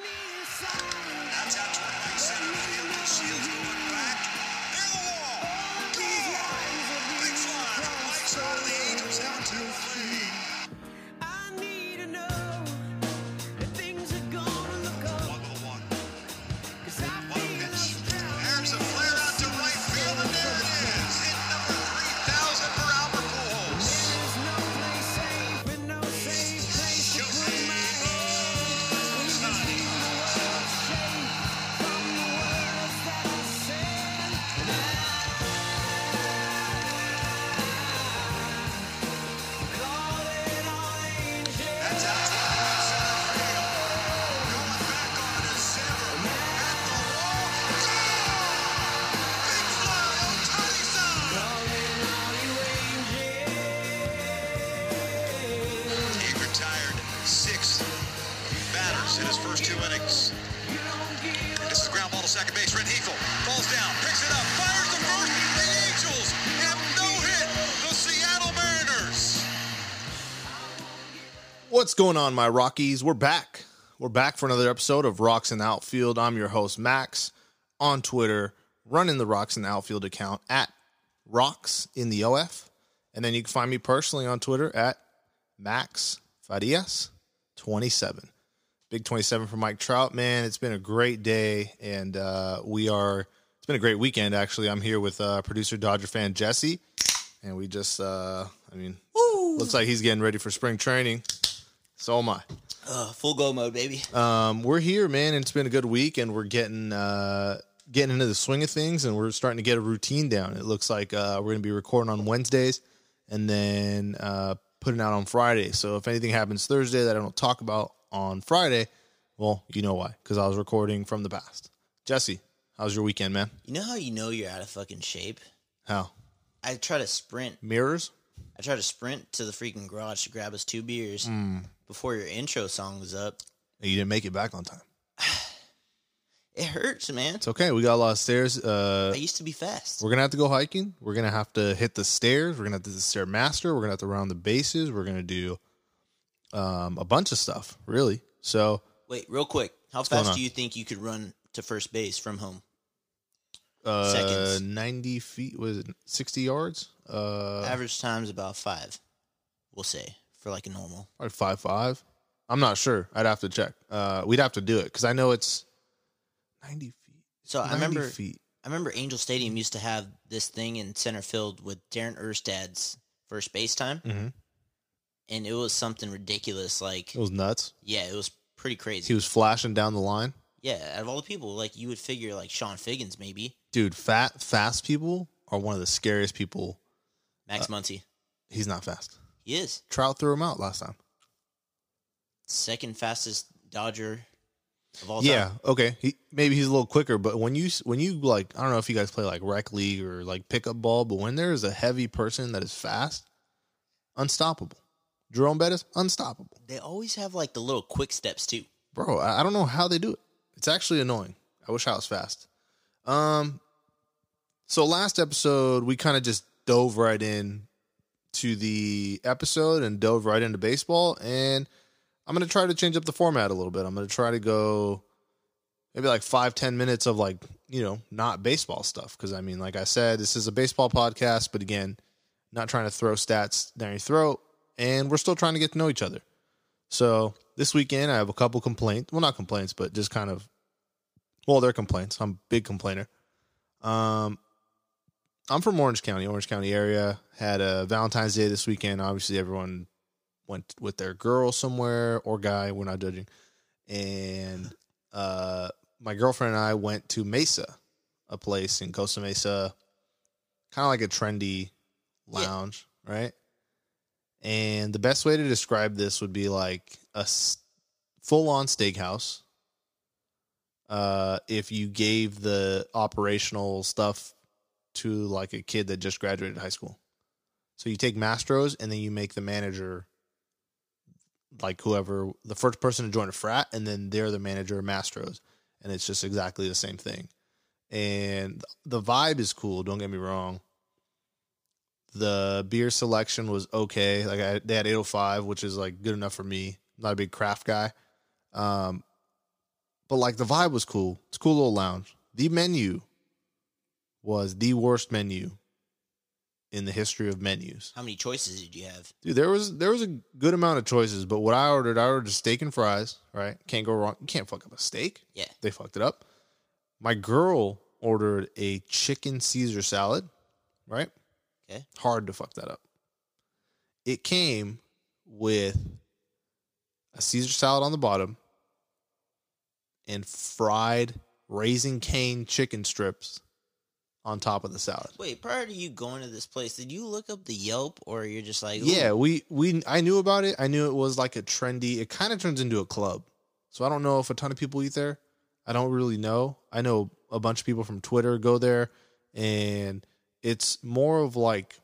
That's out to right center What's going on, my Rockies? We're back. We're back for another episode of Rocks in the Outfield. I'm your host, Max, on Twitter, running the Rocks in the Outfield account at Rocks in the OF. And then you can find me personally on Twitter at Max Farias 27. Big 27 for Mike Trout, man. It's been a great day, and uh, we are, it's been a great weekend, actually. I'm here with uh, producer Dodger fan Jesse, and we just, uh, I mean, looks like he's getting ready for spring training. So am I. Uh, full go mode, baby. Um, we're here, man, and it's been a good week, and we're getting uh, getting into the swing of things, and we're starting to get a routine down. It looks like uh, we're going to be recording on Wednesdays, and then uh, putting out on Friday. So if anything happens Thursday that I don't talk about on Friday, well, you know why, because I was recording from the past. Jesse, how's your weekend, man? You know how you know you're out of fucking shape? How I try to sprint. mirrors? I try to sprint to the freaking garage to grab us two beers Mm. Before your intro song was up. You didn't make it back on time. It hurts, man. It's okay. We got a lot of stairs. Uh, I used to be fast. We're gonna have to go hiking. We're gonna have to hit the stairs. We're gonna have to do the stair master. We're gonna have to round the bases. We're gonna do um, a bunch of stuff, really. So Wait, real quick. How fast do you think you could run to first base from home? uh, Seconds. ninety feet was it sixty yards? Uh, Average time's about five, we'll say, for like a normal. probably five five. I'm not sure. I'd have to check. Uh, we'd have to do it because I know it's ninety feet. So I 90 remember feet. I remember Angel Stadium used to have this thing in center field with Darren Erstad's first base time. Mhm. And it was something ridiculous. Like, It was nuts. yeah, it was pretty crazy. He was flashing down the line, Yeah, out of all the people, like you would figure like Chone Figgins maybe, dude. Fat fast people are one of the scariest people. Uh, Max Muncy. He's not fast. He is Trout threw him out last time. second fastest Dodger of all time. Yeah, okay. He maybe he's a little quicker, but when you when you like, I don't know if you guys play like rec league or like pickup ball, but when there is a heavy person that is fast, unstoppable. Jerome Bettis, unstoppable, They always have like the little quick steps too. bro. I, I don't know how they do it. It's actually annoying. I wish I was fast. Um, so last episode we kind of just dove right in to the episode and dove right into baseball, and I'm gonna try to change up the format a little bit. I'm gonna try to go maybe like five ten minutes of like you know not baseball stuff because I mean, like I said, this is a baseball podcast, but again, not trying to throw stats down your throat, and we're still trying to get to know each other. So this weekend, I have a couple complaints. Well, not complaints, but just kind of, well, they're complaints. I'm a big complainer. Um, I'm from Orange County, Orange County area. Had a Valentine's Day this weekend. Obviously, everyone went with their girl somewhere or guy. We're not judging. And uh, my girlfriend and I went to Mesa, a place in Costa Mesa, kind of like a trendy Yeah. lounge, right? And the best way to describe this would be like a full on steakhouse. Uh, if you gave the operational stuff to like a kid that just graduated high school. So you take Mastros and then you make the manager like whoever the first person to join a frat and then they're the manager of Mastros and it's just exactly the same thing. And the vibe is cool, don't get me wrong. The beer selection was okay. Like I, they had 805, which is like good enough for me. I'm not a big craft guy. Um, but like the vibe was cool. It's a cool little lounge. The menu was the worst menu in the history of menus. How many choices did you have? Dude, there was there was a good amount of choices, but what I ordered, I ordered steak and fries. Right, can't go wrong. You can't fuck up a steak. Yeah. They fucked it up. My girl ordered a chicken Caesar salad. Right, Okay. hard to fuck that up. It came with a Caesar salad on the bottom and fried raisin cane chicken strips on top of the salad. Wait, prior to you going to this place, did you look up the Yelp or you're just like, "Ooh, Yeah, we we I knew about it. I knew it was like a trendy. It kind of turns into a club. So I don't know if a ton of people eat there. I don't really know. I know a bunch of people from Twitter go there and it's more of like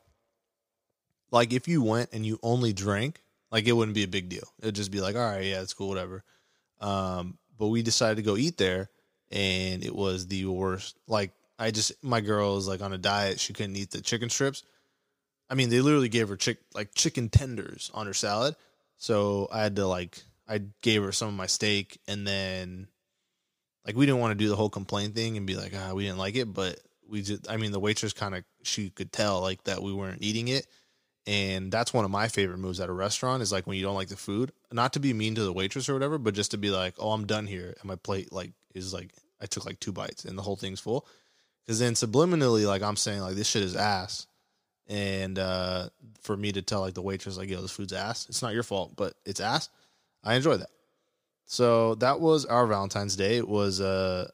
like if you went and you only drank, like it wouldn't be a big deal. It'd just be like, "All right, yeah, it's cool, whatever." Um, but we decided to go eat there and it was the worst. Like I just my girl is like on a diet. She couldn't eat the chicken strips. I mean, they literally gave her chick like chicken tenders on her salad. So I had to like I gave her some of my steak and then like we didn't want to do the whole complaint thing and be like, ah, we didn't like it, but we just I mean the waitress kind of she could tell like that we weren't eating it. And that's one of my favorite moves at a restaurant is like when you don't like the food, not to be mean to the waitress or whatever, but just to be like, oh, I'm done here. And my plate like is like I took like two bites and the whole thing's full. Cause then subliminally, like I'm saying, like this shit is ass. And uh, for me to tell like the waitress like yo this food's ass it's not your fault but it's ass. I enjoy that. So that was our valentine's day. It was uh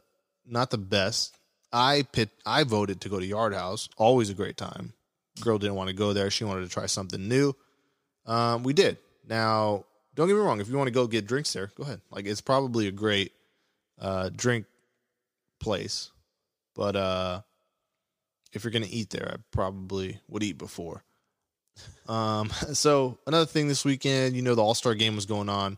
not the best. I pit i voted to go to yard house. Always a great time. Girl didn't want to go there. She wanted to try something new. Um we did. Now don't get me wrong. If you want to go get drinks there go ahead. Like it's probably a great uh drink place but uh if you're gonna eat there, I probably would eat before. Um, so another thing this weekend, you know, the All Star game was going on.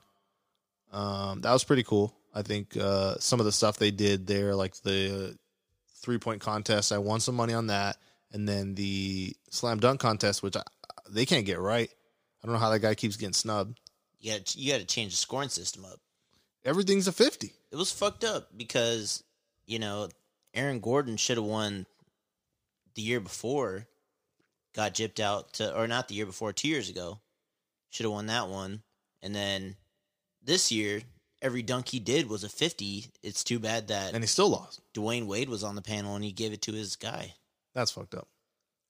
Um, that was pretty cool. I think uh, some of the stuff they did there, like the three point contest, I won some money on that, and then the slam dunk contest, which I, they can't get right. I don't know how that guy keeps getting snubbed. you got you got to change the scoring system up. Everything's a fifty. It was fucked up because you know Aaron Gordon should have won the year before, got gypped out to, or not the year before, two years ago, should have won that one, and then this year every dunk he did was a fifty. It's too bad that and he still lost. Dwyane Wade was on the panel and he gave it to his guy. That's fucked up.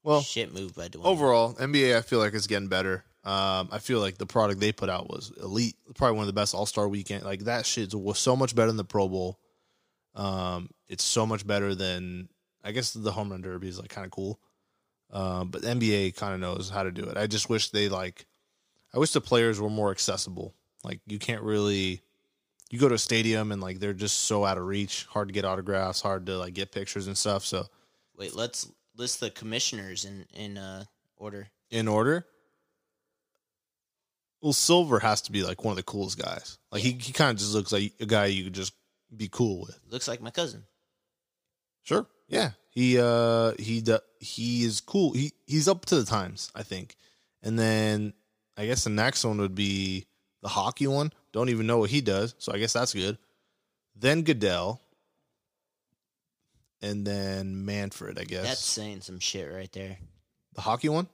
Well, Shit move by Dwayne. overall, NBA, I feel like it's getting better. Um, I feel like the product they put out was elite. Probably one of the best All Star weekend. Like that shit was so much better than the Pro Bowl. Um, it's so much better than I guess the home run derby is like kind of cool. Um, but the NBA kind of knows how to do it. I just wish they like. I wish the players were more accessible. Like you can't really. You go to a stadium and like they're just so out of reach. Hard to get autographs. Hard to like get pictures and stuff. So Wait, let's list the commissioners in in uh, order. in order. Well, Silver has to be like one of the coolest guys. Like he, he kind of just looks like a guy you could just be cool with. Looks like my cousin. Sure. Yeah. He uh he d- he is cool. He he's up to the times, I think. And then I guess the next one would be the hockey one. Don't even know what he does, so I guess that's good. Then Goodell. And then Manfred, I guess. That's saying some shit right there. the hockey one?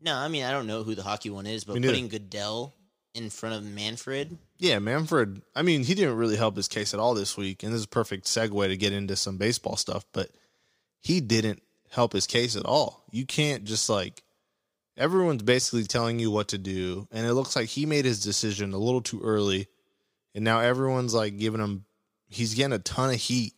No, I mean I don't know who the hockey one is, but putting Goodell in front of Manfred, Yeah, Manfred. I mean, he didn't really help his case at all this week, and this is a perfect segue to get into some baseball stuff. But he didn't help his case at all. You can't just like everyone's basically telling you what to do, and it looks like he made his decision a little too early, and now everyone's like giving him. He's getting a ton of heat,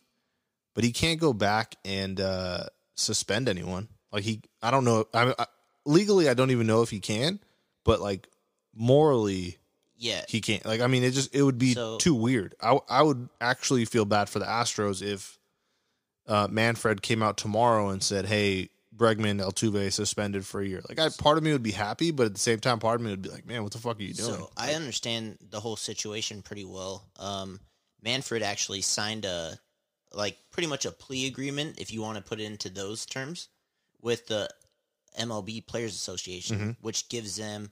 but he can't go back and uh, suspend anyone. Like he, I don't know. I, I legally, I don't even know if he can, but like morally, yeah, he can't. Like, I mean, it just it would be So- too weird. I I would actually feel bad for the Astros if uh, Manfred came out tomorrow and said, "Hey, Bregman, Altuve suspended for a year." Like, I part of me would be happy, but at the same time, part of me would be like, "Man, what the fuck are you doing?" So I understand the whole situation pretty well. Um, Manfred actually signed a like pretty much a plea agreement, if you want to put it into those terms, with the MLB Players Association, Mm-hmm. which gives them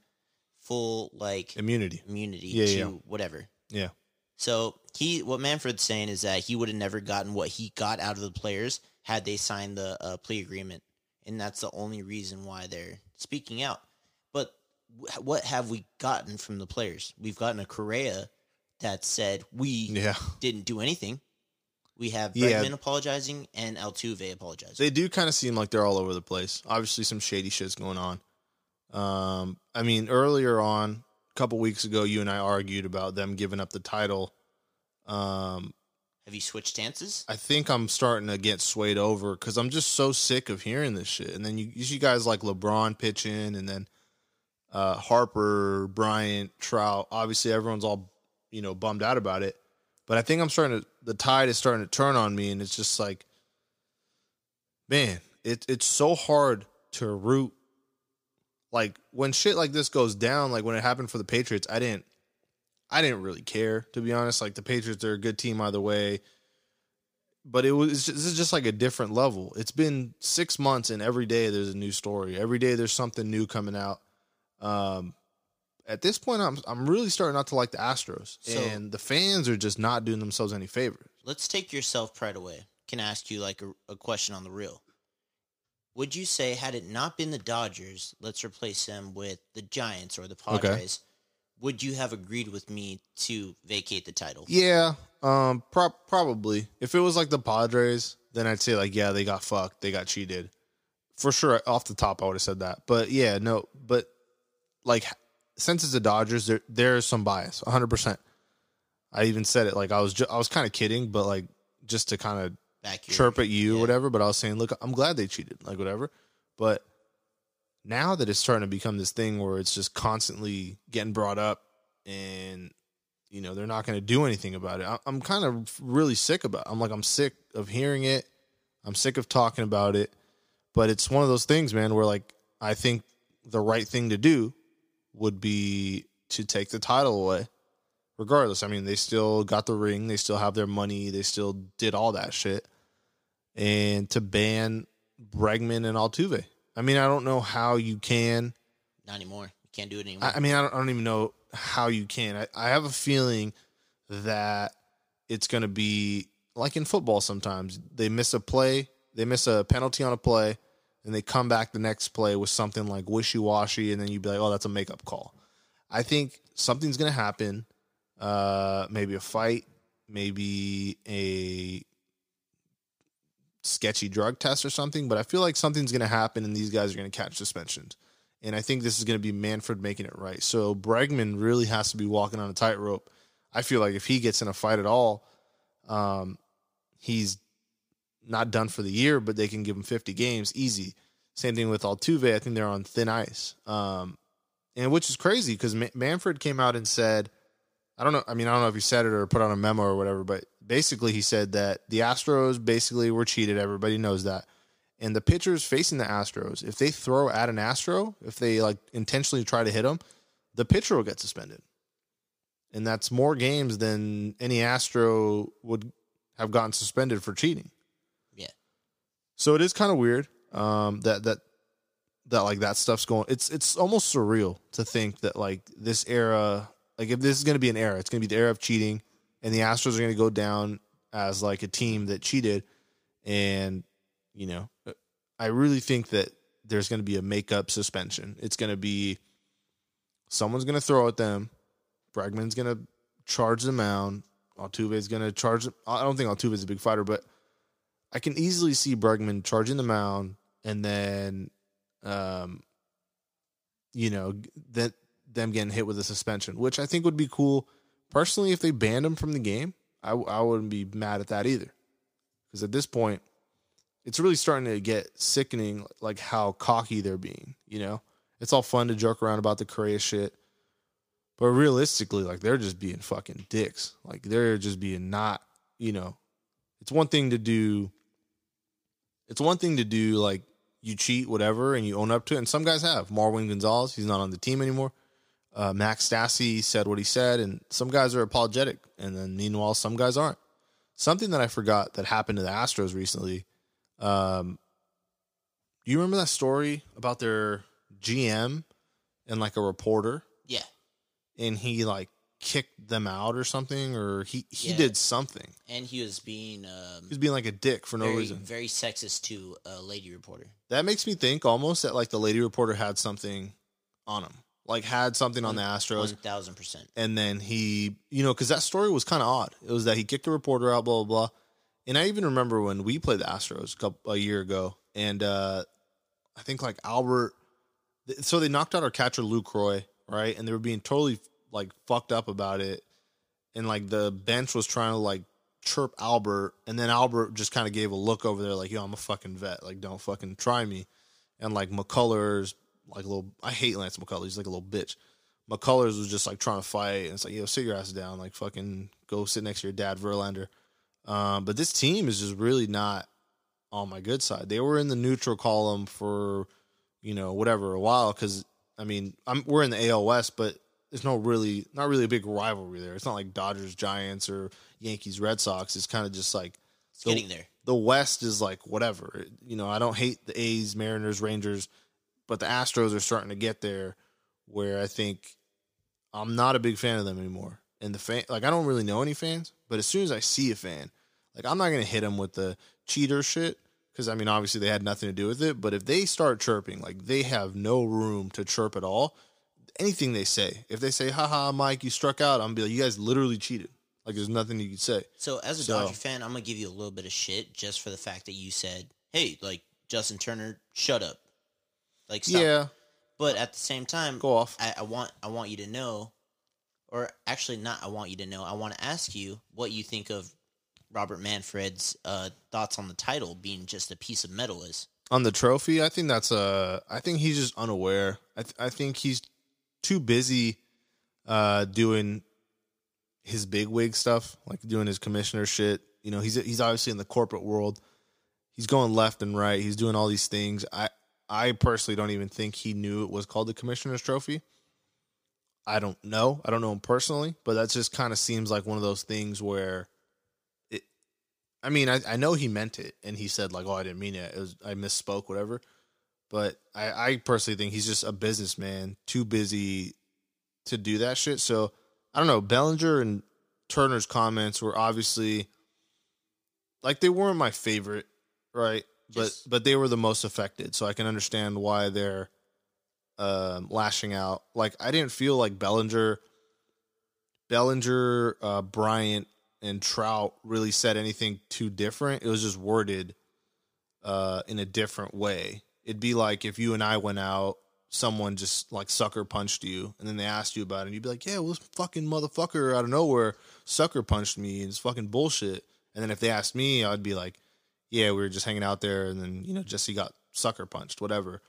full like Immunity. immunity Yeah, to yeah. whatever. Yeah. So he, what Manfred's saying is that he would have never gotten what he got out of the players had they signed the uh, plea agreement, and that's the only reason why they're speaking out. But wh- what have we gotten from the players? We've gotten a Correa that said we Yeah. didn't do anything. We have Yeah. Apologizing and Altuve apologizing. They do kind of seem like they're all over the place. Obviously, some shady shit's going on. Um, I mean, earlier on, a couple weeks ago, you and I argued about them giving up the title. Um, have you switched stances? I think I'm starting to get swayed over because I'm just so sick of hearing this shit. And then you, you see guys like LeBron pitching, and then uh, Harper, Bryant, Trout. Obviously, everyone's all you know bummed out about it. But I think I'm starting to. The tide is starting to turn on me, and it's just like, man, it it's so hard to root. Like when shit like this goes down, like when it happened for the Patriots, I didn't I didn't really care to be honest. Like the Patriots are a good team either way, but it was just, this is just like a different level. It's been six months, and every day there's a new story. Every day there's something new coming out. Um, at this point, I'm I'm really starting not to like the Astros, So- and the fans are just not doing themselves any favors. Let's take your self pride away. Can I ask you like a, a question on the real? Would you say had it not been the Dodgers, let's replace them with the Giants or the Okay. Padres? Would you have agreed with me to vacate the title? Yeah, um, pro- probably. If it was like the Padres, then I'd say like, yeah, they got fucked, they got cheated, for sure. Off the top, I would have said that. But yeah, no. But like, since it's the Dodgers, there there's some bias, 100. percent I even said it like I was ju- I was kind of kidding, but like just to kind of Back your, chirp at you or yeah. whatever. But I was saying, look, I'm glad they cheated, like whatever. But now that it's starting to become this thing where it's just constantly getting brought up, and you know they're not going to do anything about it. I- I'm kind of really sick about. It. I'm like I'm sick of hearing it. I'm sick of talking about it. But it's one of those things, man, where like I think the right thing to do would be to take the title away regardless. I mean, they still got the ring, they still have their money, they still did all that shit. And to ban Bregman and Altuve. I mean, I don't know how you can. Not anymore. You can't do it anymore. I, I mean, I don't, I don't even know how you can. I, I have a feeling that it's going to be like in football sometimes. They miss a play, they miss a penalty on a play, and they come back the next play with something like wishy washy, and then you'd be like, oh, that's a makeup call. I think something's going to happen. Uh, maybe a fight, maybe a sketchy drug test or something. But I feel like something's going to happen, and these guys are going to catch suspensions. And I think this is going to be Manfred making it right. So Bregman really has to be walking on a tightrope. I feel like if he gets in a fight at all, um, he's not done for the year, but they can give him 50 games easy. Same thing with Altuve. I think they're on thin ice. Um, and which is crazy because Ma- Manfred came out and said, I don't know. I mean, I don't know if he said it or put on a memo or whatever, but basically he said that the Astros basically were cheated. Everybody knows that. And the pitchers facing the Astros, if they throw at an Astro, if they like intentionally try to hit him, the pitcher will get suspended. And that's more games than any Astro would have gotten suspended for cheating. yeah. So it is kind of weird um, that that that like that stuff's going. It's it's almost surreal to think that like this era, like if this is going to be an era, it's going to be the era of cheating, and the Astros are going to go down as like a team that cheated, and you know, I really think that there's going to be a makeup suspension. It's going to be someone's going to throw at them. Bregman's going to charge the mound. Altuve's going to charge. I don't think Altuve's a big fighter, but I can easily see Bregman charging the mound and then, um, you know, that them getting hit with a suspension, which I think would be cool. Personally, if they banned him from the game, I, I wouldn't be mad at that either. Because at this point, it's really starting to get sickening, like how cocky they're being. You know, it's all fun to joke around about the Correa shit, but realistically, like they're just being fucking dicks. Like they're just being not. You know, it's one thing to do. It's one thing to do like you cheat, whatever, and you own up to it. And some guys have. Marwin Gonzalez, he's not on the team anymore. Uh, Max Stassi said what he said, and some guys are apologetic, and then meanwhile, some guys aren't. Something that I forgot that happened to the Astros recently. Um, do you remember that story about their GM and like a reporter, Yeah. and he like kicked them out or something, or he he Yeah. did something. and he was being um, He was being like a dick for no very, reason. very sexist to a lady reporter. That makes me think almost that like the lady reporter had something on him, like had something on the Astros, One thousand percent. and then he, you know, because that story was kind of odd. It was that he kicked a reporter out, blah blah blah. And I even remember when we played the Astros a, couple, a year ago, and uh, I think like Albert. So they knocked out our catcher Lucroy, right? And they were being totally like fucked up about it, and like the bench was trying to like chirp Albert, and then Albert just kind of gave a look over there, like, "Yo, I'm a fucking vet. Like, don't fucking try me." And like McCullers, like a little, I hate Lance McCullers. He's like a little bitch. McCullers was just like trying to fight, and it's like, "Yo, sit your ass down. Like, fucking go sit next to your dad, Verlander." Um, but this team is just really not on my good side. They were in the neutral column for, you know, whatever a while because I mean, I'm we're in the AL West, but there's no really not really a big rivalry there. It's not like Dodgers Giants or Yankees Red Sox. It's kind of just like It's the, getting there. the West is like whatever. You know, I don't hate the A's, Mariners, Rangers, but the Astros are starting to get there where I think I'm not a big fan of them anymore. And the fan, like, I don't really know any fans, but as soon as I see a fan, like, I'm not going to hit them with the cheater shit because, I mean, obviously they had nothing to do with it. But if they start chirping, like, they have no room to chirp at all. Anything they say, if they say, haha, Mike, you struck out, I'm going to be like, you guys literally cheated. Like, there's nothing you could say. So as a So- Dodger fan, I'm gonna give you a little bit of shit just for the fact that you said, "Hey, like Justin Turner, shut up." Like, stop. Yeah, But at the same time, go off. I, I want I want you to know, or actually not. I want you to know. I want to ask you what you think of Robert Manfred's uh, thoughts on the title being just a piece of metal. Is on the trophy, I think that's uh I think he's just unaware. I th- I think he's too busy uh doing his big wig stuff, like doing his commissioner shit. You know, he's he's obviously in the corporate world. He's going left and right. He's doing all these things. I I personally don't even think he knew it was called the commissioner's trophy. I don't know. I don't know him personally, but that just kind of seems like one of those things where it I mean, I, I know he meant it and he said like, "Oh, I didn't mean it. it was, I misspoke, whatever." But I, I personally think he's just a businessman, too busy to do that shit. So I don't know. Bellinger and Turner's comments were obviously like they weren't my favorite, right? Just- but but they were the most affected, so I can understand why they're um, lashing out. Like I didn't feel like Bellinger, Bellinger, uh, Bryant, and Trout really said anything too different. It was just worded uh, in a different way. It'd be like if you and I went out, someone just like sucker punched you, and then they asked you about it, and you'd be like, "Yeah, well, this fucking motherfucker out of nowhere sucker punched me, and it's fucking bullshit." And then if they asked me, I'd be like, "Yeah, we were just hanging out there, and then you know Jesse got sucker punched, whatever."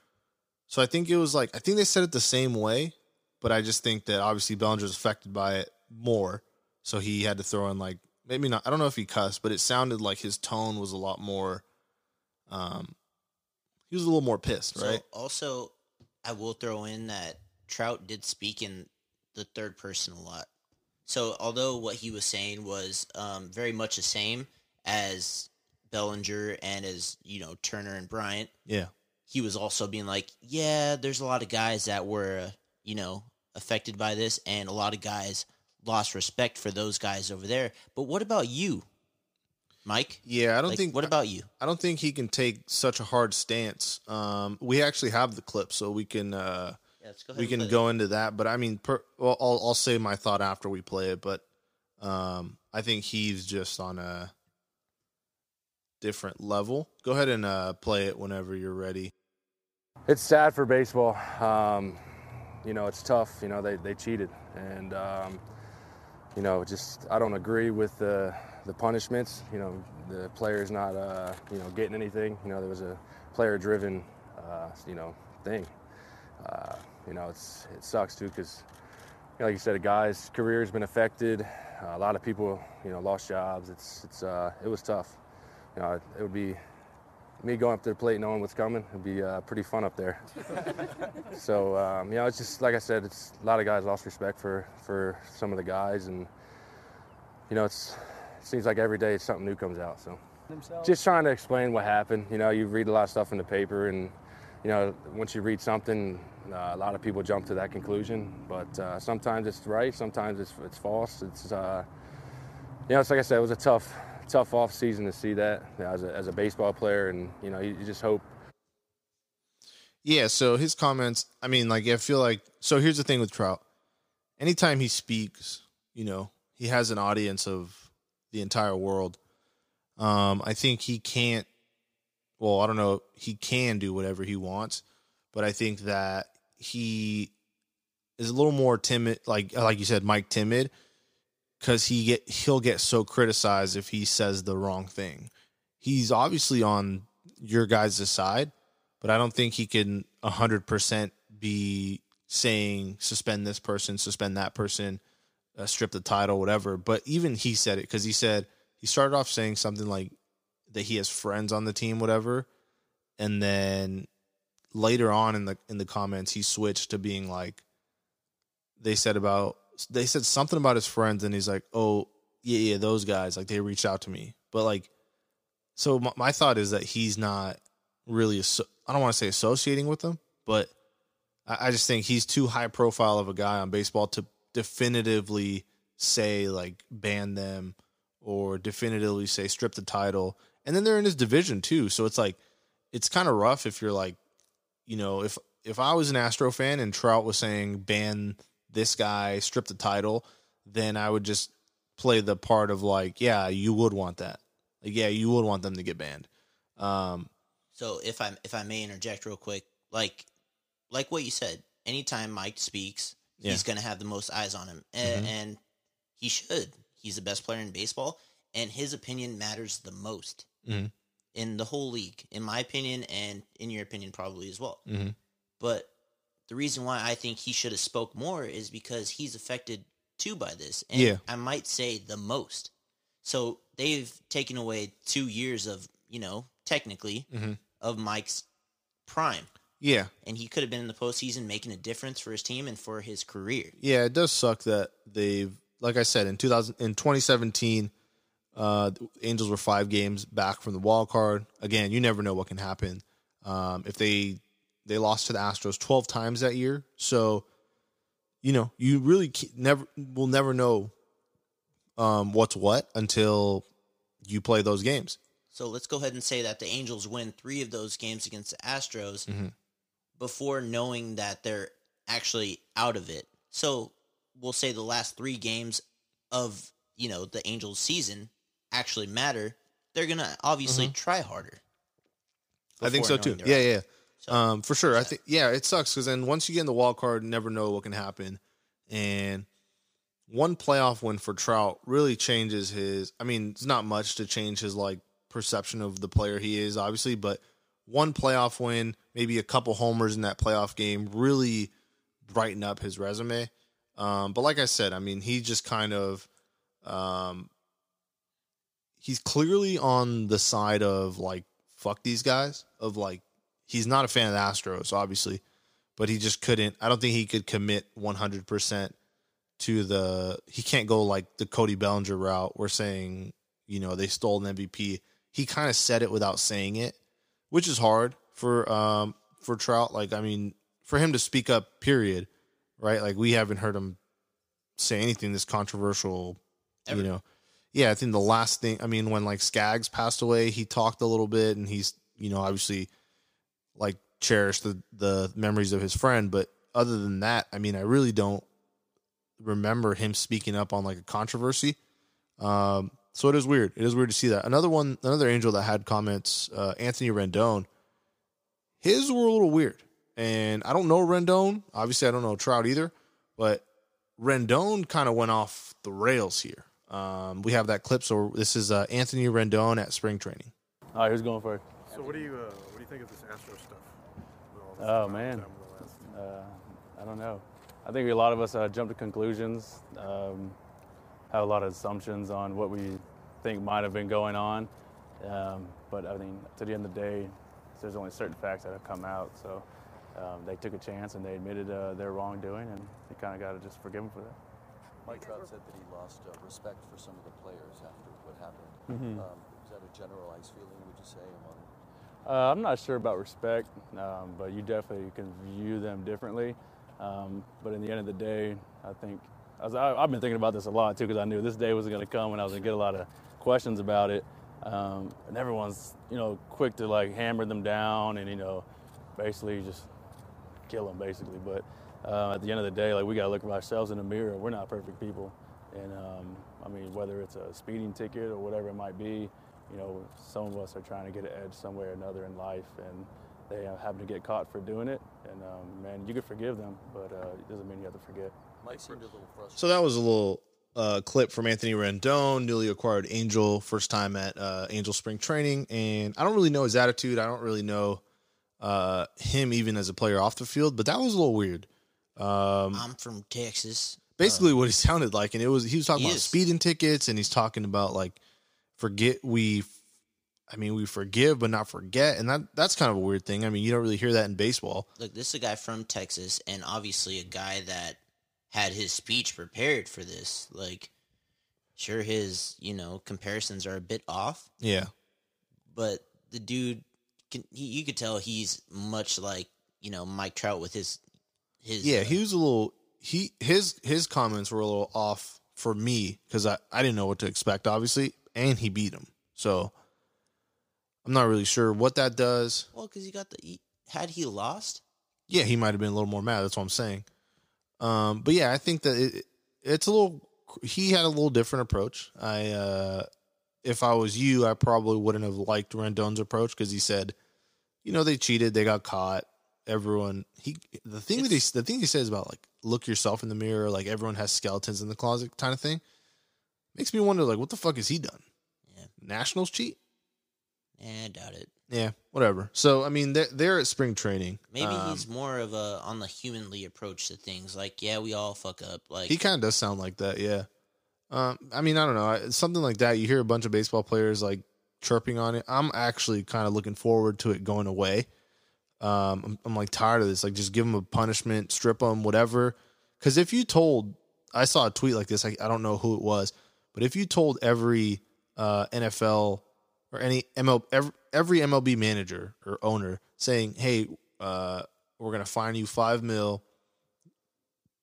So I think it was like I think they said it the same way, but I just think that obviously Bellinger's affected by it more, so he had to throw in like maybe not. I don't know if he cussed, but it sounded like his tone was a lot more. Um, he was a little more pissed, so right? also I will throw in that Trout did speak in the third person a lot. So although what he was saying was um, very much the same as Bellinger and as you know Turner and Bryant, Yeah, he was also being like, yeah, there's a lot of guys that were, uh, you know, affected by this, and a lot of guys lost respect for those guys over there. But what about you, Mike? yeah. I don't Like, think. What about you? I don't think he can take such a hard stance. Um, we actually have the clip, so we can. Uh, Yeah, let's go we can go into that. But I mean, per, well, I'll, I'll say my thought after we play it. But um, I think he's just on a different level. Go ahead and uh, play it whenever you're ready. It's sad for baseball. Um, you know, it's tough. You know, they, they cheated. And, um, you know, just I don't agree with the, the punishments. You know, the player's not, uh, you know, getting anything. You know, there was a player driven, uh, you know, thing. Uh, you know, it's, it sucks too because, you know, like you said, a guy's career has been affected. a lot of people, you know, lost jobs. It's, it's, uh, it was tough. You know, it would be me going up to the plate knowing what's coming would be uh, pretty fun up there. so um, you know, it's just like I said, it's a lot of guys lost respect for for some of the guys, and you know, it's it seems like every day something new comes out. So just trying to explain what happened. You know, you read a lot of stuff in the paper, and you know, once you read something, uh, a lot of people jump to that conclusion. But uh, sometimes it's right, sometimes it's it's false. It's uh, you know, it's like I said, it was a tough tough off season to see that as a, as a baseball player, and you know, you, you just hope. Yeah, so his comments, I mean, like I feel like so here's the thing with Trout. Anytime he speaks, you know, he has an audience of the entire world. Um, I think he can't well, I don't know, he can do whatever he wants, but I think that he is a little more timid, like like you said, Mike timid, because he get he'll get so criticized if he says the wrong thing. He's obviously on your guys' side, but I don't think he can hundred percent be saying suspend this person, suspend that person, uh, strip the title, whatever. But even he said it because he said he started off saying something like that he has friends on the team, whatever, and then later on in the in the comments he switched to being like they said about they said something about his friends and he's like oh yeah yeah those guys like they reached out to me. But like so my, my thought is that he's not really i don't want to say associating with them but I, I just think he's too high profile of a guy on baseball to definitively say like ban them or definitively say strip the title. And then they're in his division too so it's like it's kind of rough if you're like you know, if if I was an Astro fan and Trout was saying ban this guy, strip the title, then I would just play the part of like, yeah, you would want that. Like, yeah, you would want them to get banned. Um, so if I if I may interject real quick, like like what you said, anytime Mike speaks, yeah. he's going to have the most eyes on him, and, mm-hmm. and, he should. He's the best player in baseball, and his opinion matters the most. Mm-hmm in the whole league, in my opinion, and in your opinion, probably as well. Mm-hmm. But the reason why I think he should have spoke more is because he's affected too by this, and yeah. I might say the most. So they've taken away two years of you know technically mm-hmm. of Mike's prime. Yeah, and he could have been in the postseason making a difference for his team and for his career. Yeah, it does suck that they've, like I said, in 2000 in 2017 uh, Angels were five games back from the wild card. Again, you never know what can happen. Um, if they they lost to the Astros twelve times that year, so you know you really never will never know um, what's what until you play those games. So let's go ahead and say that the Angels win three of those games against the Astros mm-hmm. before knowing that they're actually out of it. So we'll say the last three games of you know the Angels season actually matter, they're gonna obviously mm-hmm. try harder. I think so too. Yeah, yeah, so, um, for sure. I think yeah, it sucks because then once you get in the wild card, never know what can happen, and one playoff win for Trout really changes his. I mean, it's not much to change his like perception of the player he is, obviously, but one playoff win, maybe a couple homers in that playoff game, really brighten up his resume. Um, but like I said, I mean, he just kind of um, he's clearly on the side of like fuck these guys of like he's not a fan of the Astros obviously but he just couldn't I don't think he could commit 100% to the he can't go like the Cody Bellinger route we're saying you know they stole an MVP he kind of said it without saying it which is hard for um for Trout. Like I mean for him to speak up period right? Like we haven't heard him say anything this controversial Ever. you know. Yeah, I think the last thing, I mean, when like Skaggs passed away, he talked a little bit and he's, you know, obviously like cherished the, the memories of his friend. But other than that, I mean, I really don't remember him speaking up on like a controversy. Um, so it is weird. It is weird to see that. Another one, another angel that had comments, uh, Anthony Rendon, his were a little weird. And I don't know Rendon. Obviously, I don't know Trout either. But Rendon kind of went off the rails here. Um, we have that clip. So this is uh, Anthony Rendon at spring training. All right, who's going for it? So what do you uh, what do you think of this Astro stuff? Oh man, uh, I don't know. I think a lot of us uh, jump to conclusions, um, have a lot of assumptions on what we think might have been going on. Um, but I mean, to the end of the day, there's only certain facts that have come out. So um, they took a chance and they admitted uh, their wrongdoing, and you kind of got to just forgive them for that. Mike Trout said that he lost uh, respect for some of the players after what happened. Mm-hmm. Um, is that a generalized feeling, would you say, among Uh, I'm not sure about respect, um, but you definitely can view them differently. Um, but in the end of the day, I think I was, I, I've been thinking about this a lot too because I knew this day was going to come and I was going to get a lot of questions about it. Um, and everyone's you know quick to like hammer them down and you know basically just kill them basically. But uh, at the end of the day, like we got to look at ourselves in the mirror. We're not perfect people, and um, I mean whether it's a speeding ticket or whatever it might be, you know, some of us are trying to get an edge some way or another in life, and they uh, happen to get caught for doing it. And um, man, you could forgive them, but uh, it doesn't mean you have to forget. Mike seemed a little frustrated. So that was a little uh, clip from Anthony Rendon, newly acquired Angel, first time at uh, Angel Spring Training, and I don't really know his attitude. I don't really know uh, him even as a player off the field, but that was a little weird. Um, I'm from Texas. basically, what he sounded like, and it was he was talking He about is. speeding tickets, and he's talking about like forget we. I mean, we forgive but not forget, and that that's kind of a weird thing. I mean, you don't really hear that in baseball. Look, this is a guy from Texas, and obviously a guy that had his speech prepared for this. Like, sure, his you know comparisons are a bit off, Yeah, but the dude, can, he, you could tell he's much like you know Mike Trout with his his yeah, uh, he was a little he his his comments were a little off for me because I I didn't know what to expect, obviously, and he beat him, so I'm not really sure what that does. well because he got the he, had he lost, Yeah, he might have been a little more mad. That's what I'm saying. Um, but yeah, I think that it, it's a little. He had a little different approach. I, uh, if I was you, I probably wouldn't have liked Rendon's approach because he said, you know, they cheated, they got caught. Everyone, he the thing that he the thing he says about like look yourself in the mirror, like everyone has skeletons in the closet, kind of thing, makes me wonder like what the fuck has he done? Yeah. Nationals cheat? eh, I doubt it. Yeah, whatever. So I mean, they're, they're at spring training. Maybe Um, he's more of a on the humanly approach to things. Like, yeah, we all fuck up. Like, He kind of does sound like that, yeah. Um, I mean, I don't know, I- something like that. You hear a bunch of baseball players like chirping on it. I'm actually kind of looking forward to it going away. Um, I'm, I'm like tired of this. Like, just give them a punishment, strip them, whatever. Because if you told, I saw a tweet like this. I, I don't know who it was, but if you told every uh, NFL or any ML every, every MLB manager or owner saying, "Hey, uh, we're gonna fine you five mil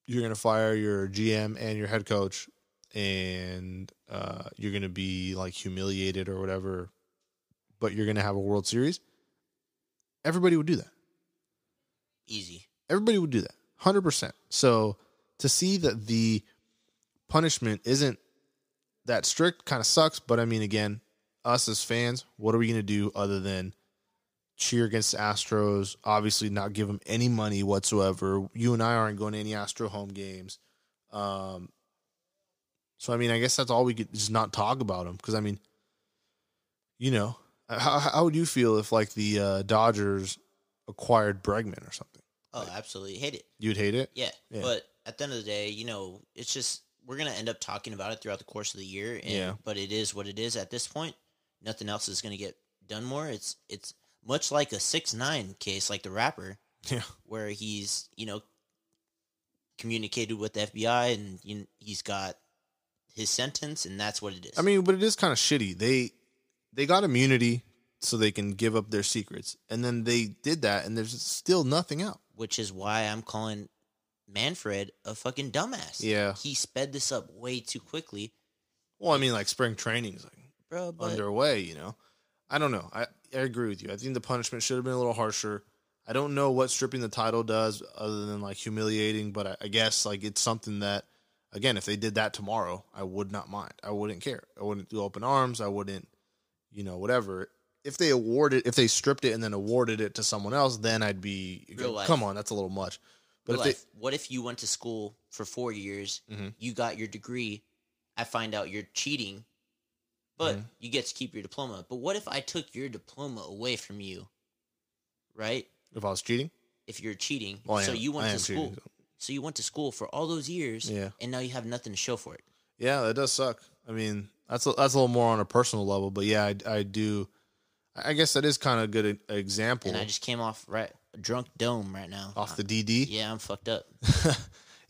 you're going to fire your GM and your head coach, and uh, you're going to be like humiliated or whatever, but you're going to have a World Series. Everybody would do that. easy. Everybody would do that. 100%. So to see that the punishment isn't that strict kind of sucks. But I mean, again, us as fans, what are we going to do other than cheer against the Astros? Obviously, not give them any money whatsoever. You and I aren't going to any Astro home games. Um, so I mean, I guess that's all we could just not talk about them because I mean, you know, how how would you feel if like the uh, Dodgers acquired Bregman or something? Oh, absolutely hate it. You'd hate it. Yeah. Yeah. But at the end of the day, you know, it's just we're gonna end up talking about it throughout the course of the year. And, Yeah. But it is what it is at this point. Nothing else is gonna get done more. It's it's much like a six nine case, like the rapper, Yeah. where he's you know communicated with the FBI and you, he's got his sentence, and that's what it is. I mean, but it is kind of shitty. They they got immunity so they can give up their secrets, and then they did that, and there's still nothing out. which is why I'm calling Manfred a fucking dumbass. Yeah. he sped this up way too quickly, Well, I mean, like spring training's like bro. But underway. You know, I don't know. I I agree with you. I think the punishment should have been a little harsher. I don't know what stripping the title does other than like humiliating, but I, I guess like it's something that again, if they did that tomorrow, I would not mind. I wouldn't care. I wouldn't do open arms. I wouldn't, you know, whatever. If they awarded, if they stripped it and then awarded it to someone else, then I'd be, Real life. come on, that's a little much. But if life, what if you went to school for four years, Mhm. you got your degree, I find out you're cheating, but Mhm. you get to keep your diploma. But what if I took your diploma away from you? Right? if I was cheating, If you're cheating, Well, so am- you went to school. cheating, so- So you went to school for all those years, Yeah. and now you have nothing to show for it. Yeah, that does suck. I mean, that's a, that's a little more on a personal level, but yeah, I, I do. I guess that is kind of a good example And I just came off right drunk dome right now. off the DD. yeah, I'm fucked up.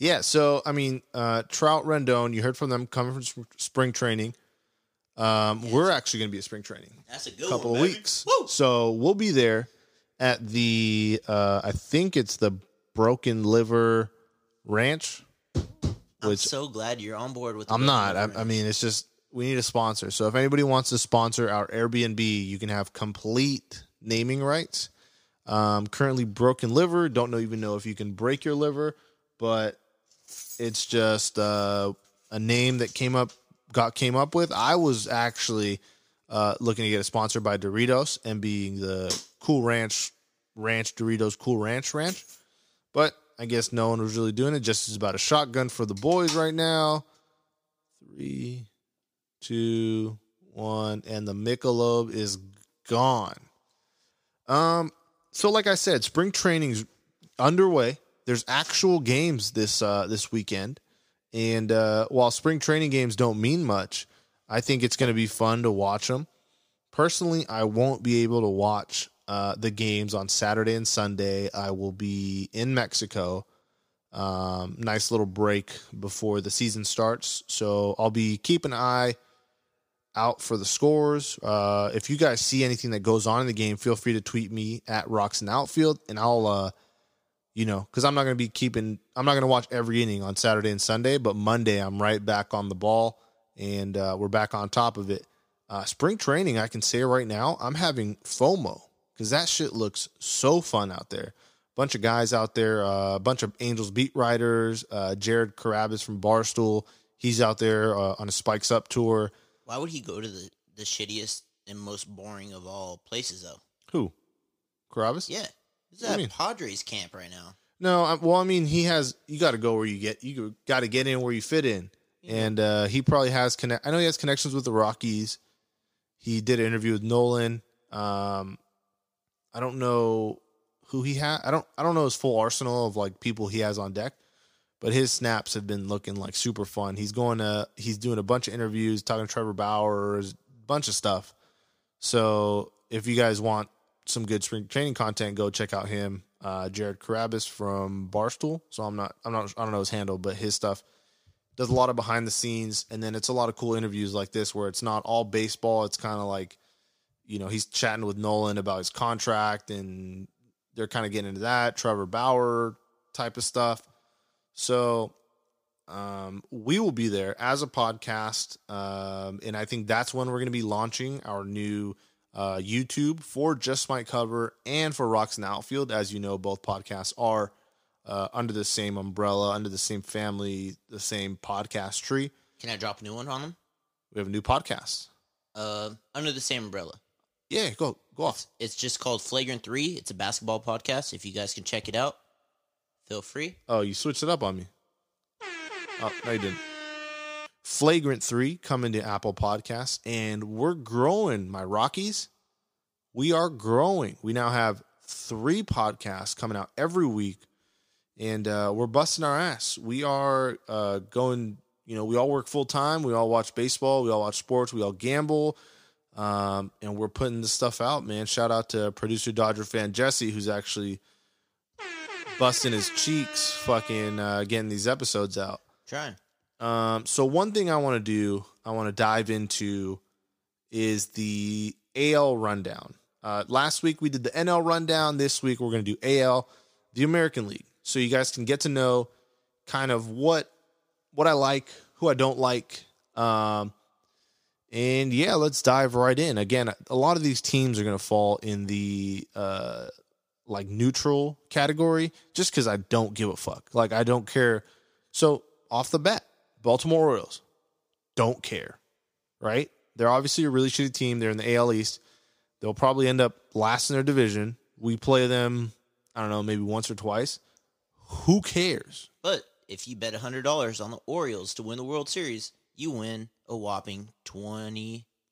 Yeah, so I mean, uh, Trout Rendon, you heard from them coming from sp- spring training. Um, we're actually going to be at spring training That's a good couple one, of baby. weeks. Woo! So we'll be there at the uh I think it's the Broken Liver Ranch. I'm Which so glad you're on board with. I'm not. I, I mean, it's just we need a sponsor. So if anybody wants to sponsor our Airbnb, you can have complete naming rights. Um, currently, Broken Liver. Don't know even know if you can break your liver, but it's just uh, a name that came up got came up with. I was actually uh, looking to get a sponsor by Doritos and being the Cool Ranch Ranch Doritos Cool Ranch Ranch, but I guess no one was really doing it. Just is about a shotgun for the boys right now. Three, two, one, and the Michelob is gone. Um, so like I said, spring training's underway. There's actual games this uh this weekend. And uh while spring training games don't mean much, I think it's going to be fun to watch them. Personally, I won't be able to watch uh the games on Saturday and Sunday. I will be in Mexico. Um nice little break before the season starts. So I'll be keeping an eye out for the scores. Uh, if you guys see anything that goes on in the game, feel free to tweet me at Rocks and Outfield, and I'll, uh, you know, because I'm not going to be keeping, I'm not going to watch every inning on Saturday and Sunday, but Monday I'm right back on the ball, and uh, we're back on top of it. Uh, spring training, I can say right now, I'm having FOMO because that shit looks so fun out there. Bunch of guys out there, uh, a bunch of Angels beat writers. Uh, Jared Carrabis from Barstool, he's out there uh, on a Spikes Up tour. Why would he go to the, the shittiest and most boring of all places, though? Who? Carrabis? Yeah. This What do is you at mean? Padres camp right now. No, I, well, I mean, he has. You got to go where you get. You got to get in where you fit in, and uh, he probably has connect. I know he has connections with the Rockies. He did an interview with Nolan. Um, I don't know who he had. I don't. I don't know his full arsenal of like people he has on deck, but his snaps have been looking like super fun. He's going to. He's doing a bunch of interviews, talking to Trevor Bauer, a bunch of stuff. So if you guys want some good spring training content, go check out him, uh, Jared Carrabis from Barstool. So I'm not, I'm not, I don't know his handle, but his stuff does a lot of behind the scenes, and then it's a lot of cool interviews like this where it's not all baseball. It's kind of like, you know, he's chatting with Nolan about his contract, and they're kind of getting into that Trevor Bauer type of stuff. So um, we will be there as a podcast, um, and I think that's when we're going to be launching our new uh, YouTube for Just Might Cover and for Rocks and Outfield. As you know, both podcasts are uh, under the same umbrella, under the same family, the same podcast tree. Can I drop a new one on them? We have a new podcast. Uh, under the same umbrella. Yeah, go go off. It's just called Flagrant 3. It's a basketball podcast. If you guys can check it out, feel free. Oh, you switched it up on me. Oh, no, you didn't. Flagrant 3 coming to Apple Podcasts, and we're growing, my Rockies. We are growing. We now have three podcasts coming out every week, and uh, we're busting our ass. We are uh, going, you know, we all work full time. We all watch baseball. We all watch sports. We all gamble. Um, and we're putting this stuff out, man. Shout out to producer Dodger fan Jesse, who's actually busting his cheeks, fucking uh, getting these episodes out. Trying. Um, so one thing I want to do, I want to dive into, is the AL rundown. Uh, last week we did the NL rundown. This week we're going to do AL, the American League, so you guys can get to know kind of what what I like, who I don't like. Um, and yeah, let's dive right in. Again, a lot of these teams are going to fall in the uh, like neutral category just because I don't give a fuck. Like I don't care. So off the bat, Baltimore Orioles don't care, right? They're obviously a really shitty team. They're in the AL East. They'll probably end up last in their division. We play them, I don't know, maybe once or twice. Who cares? But if you bet $100 on the Orioles to win the World Series, you win a whopping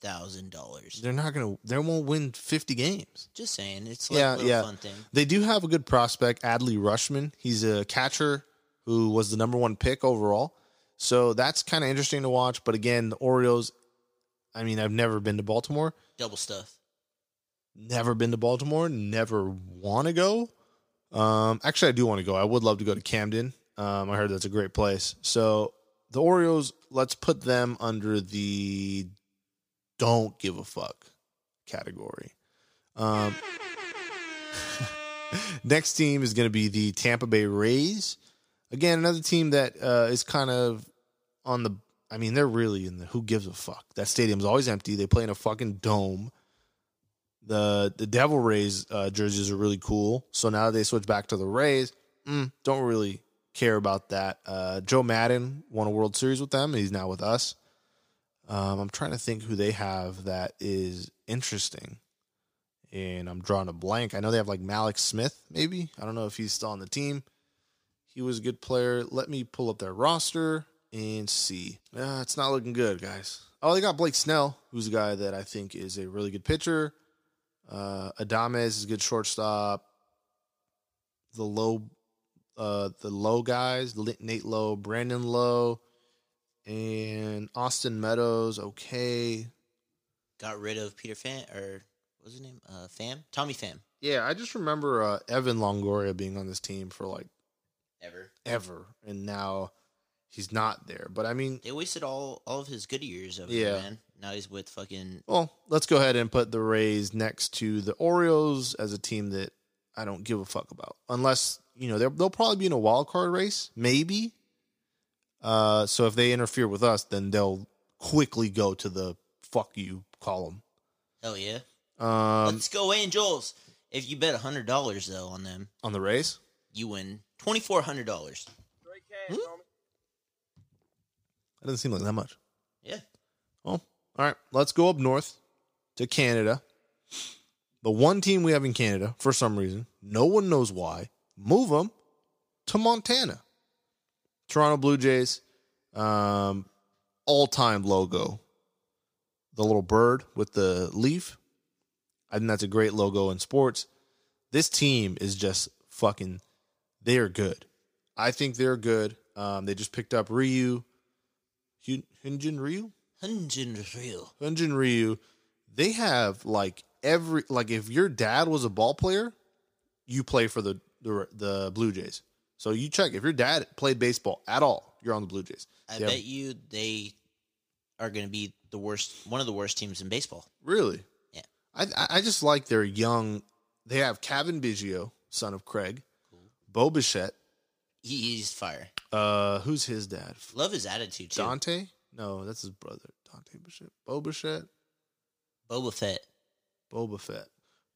$20,000. They're not gonna. They won't win fifty games. Just saying. It's like Yeah, a little yeah. fun thing. They do have a good prospect, Adley Rutschman. He's a catcher who was the number one pick overall. So that's kind of interesting to watch. But again, the Orioles. I mean, I've never been to Baltimore. Double stuff. Never been to Baltimore. Never want to go. Um, actually, I do want to go. I would love to go to Camden. Um, I heard that's a great place. So the Orioles, let's put them under the don't give a fuck category. Um, next team is going to be the Tampa Bay Rays. Again, another team that uh, is kind of on the. I mean, they're really in the who gives a fuck. That stadium's always empty. They play in a fucking dome. The the Devil Rays uh, jerseys are really cool. So now they switch back to the Rays. Mm, don't really care about that. Uh, Joe Maddon won a World Series with them. He's now with us. Um, I'm trying to think who they have that is interesting. And I'm drawing a blank. I know they have like Mallex Smith, maybe. I don't know if he's still on the team. He was a good player. Let me pull up their roster and see. Uh, it's not looking good, guys. Oh, they got Blake Snell, who's a guy that I think is a really good pitcher. Uh, Adames is a good shortstop. The low, uh, the low guys, Nate Lowe, Brandon Lowe, and Austin Meadows. Okay, Got rid of Peter Pham or what's his name? Uh, Pham, Tommy Pham. yeah, I just remember uh, Evan Longoria being on this team for like Ever. ever, and now he's not there. But I mean, They wasted all all of his good years of Yeah. it, man. Now he's with fucking Well, let's go ahead and put the Rays next to the Orioles as a team that I don't give a fuck about. Unless, you know, they'll, they'll probably be in a wild card race, maybe. Uh, so if they interfere with us, then they'll quickly go to the fuck you column. hell yeah. Um, Let's go Angels. If you bet hundred dollars though on them, on the Rays, you win twenty four hundred dollars. that doesn't seem like that much. Yeah. Well, all right, let's go up north to Canada. The one team we have in Canada, for some reason, no one knows why, move them to Montana. Toronto Blue Jays, um, all time logo. The little bird with the leaf. I think that's a great logo in sports. This team is just fucking, they are good. I think they're good. Um, they just picked up Ryu, Hyunjin Ryu? Hundred real. Hyunjin Ryu, they have like every like if your dad was a ball player, you play for the the, the Blue Jays. So you check if your dad played baseball at all, you're on the Blue Jays. I They bet you they are going to be the worst, one of the worst teams in baseball. Really? Yeah. I I- just like their young. They have Cavan Biggio, son of Craig, Bo Bichette. He, he's fire. Uh, who's his dad? Love his attitude too. Dante? No, that's his brother. Dante Bichette. Bo Bichette. Boba Fett. Boba Fett.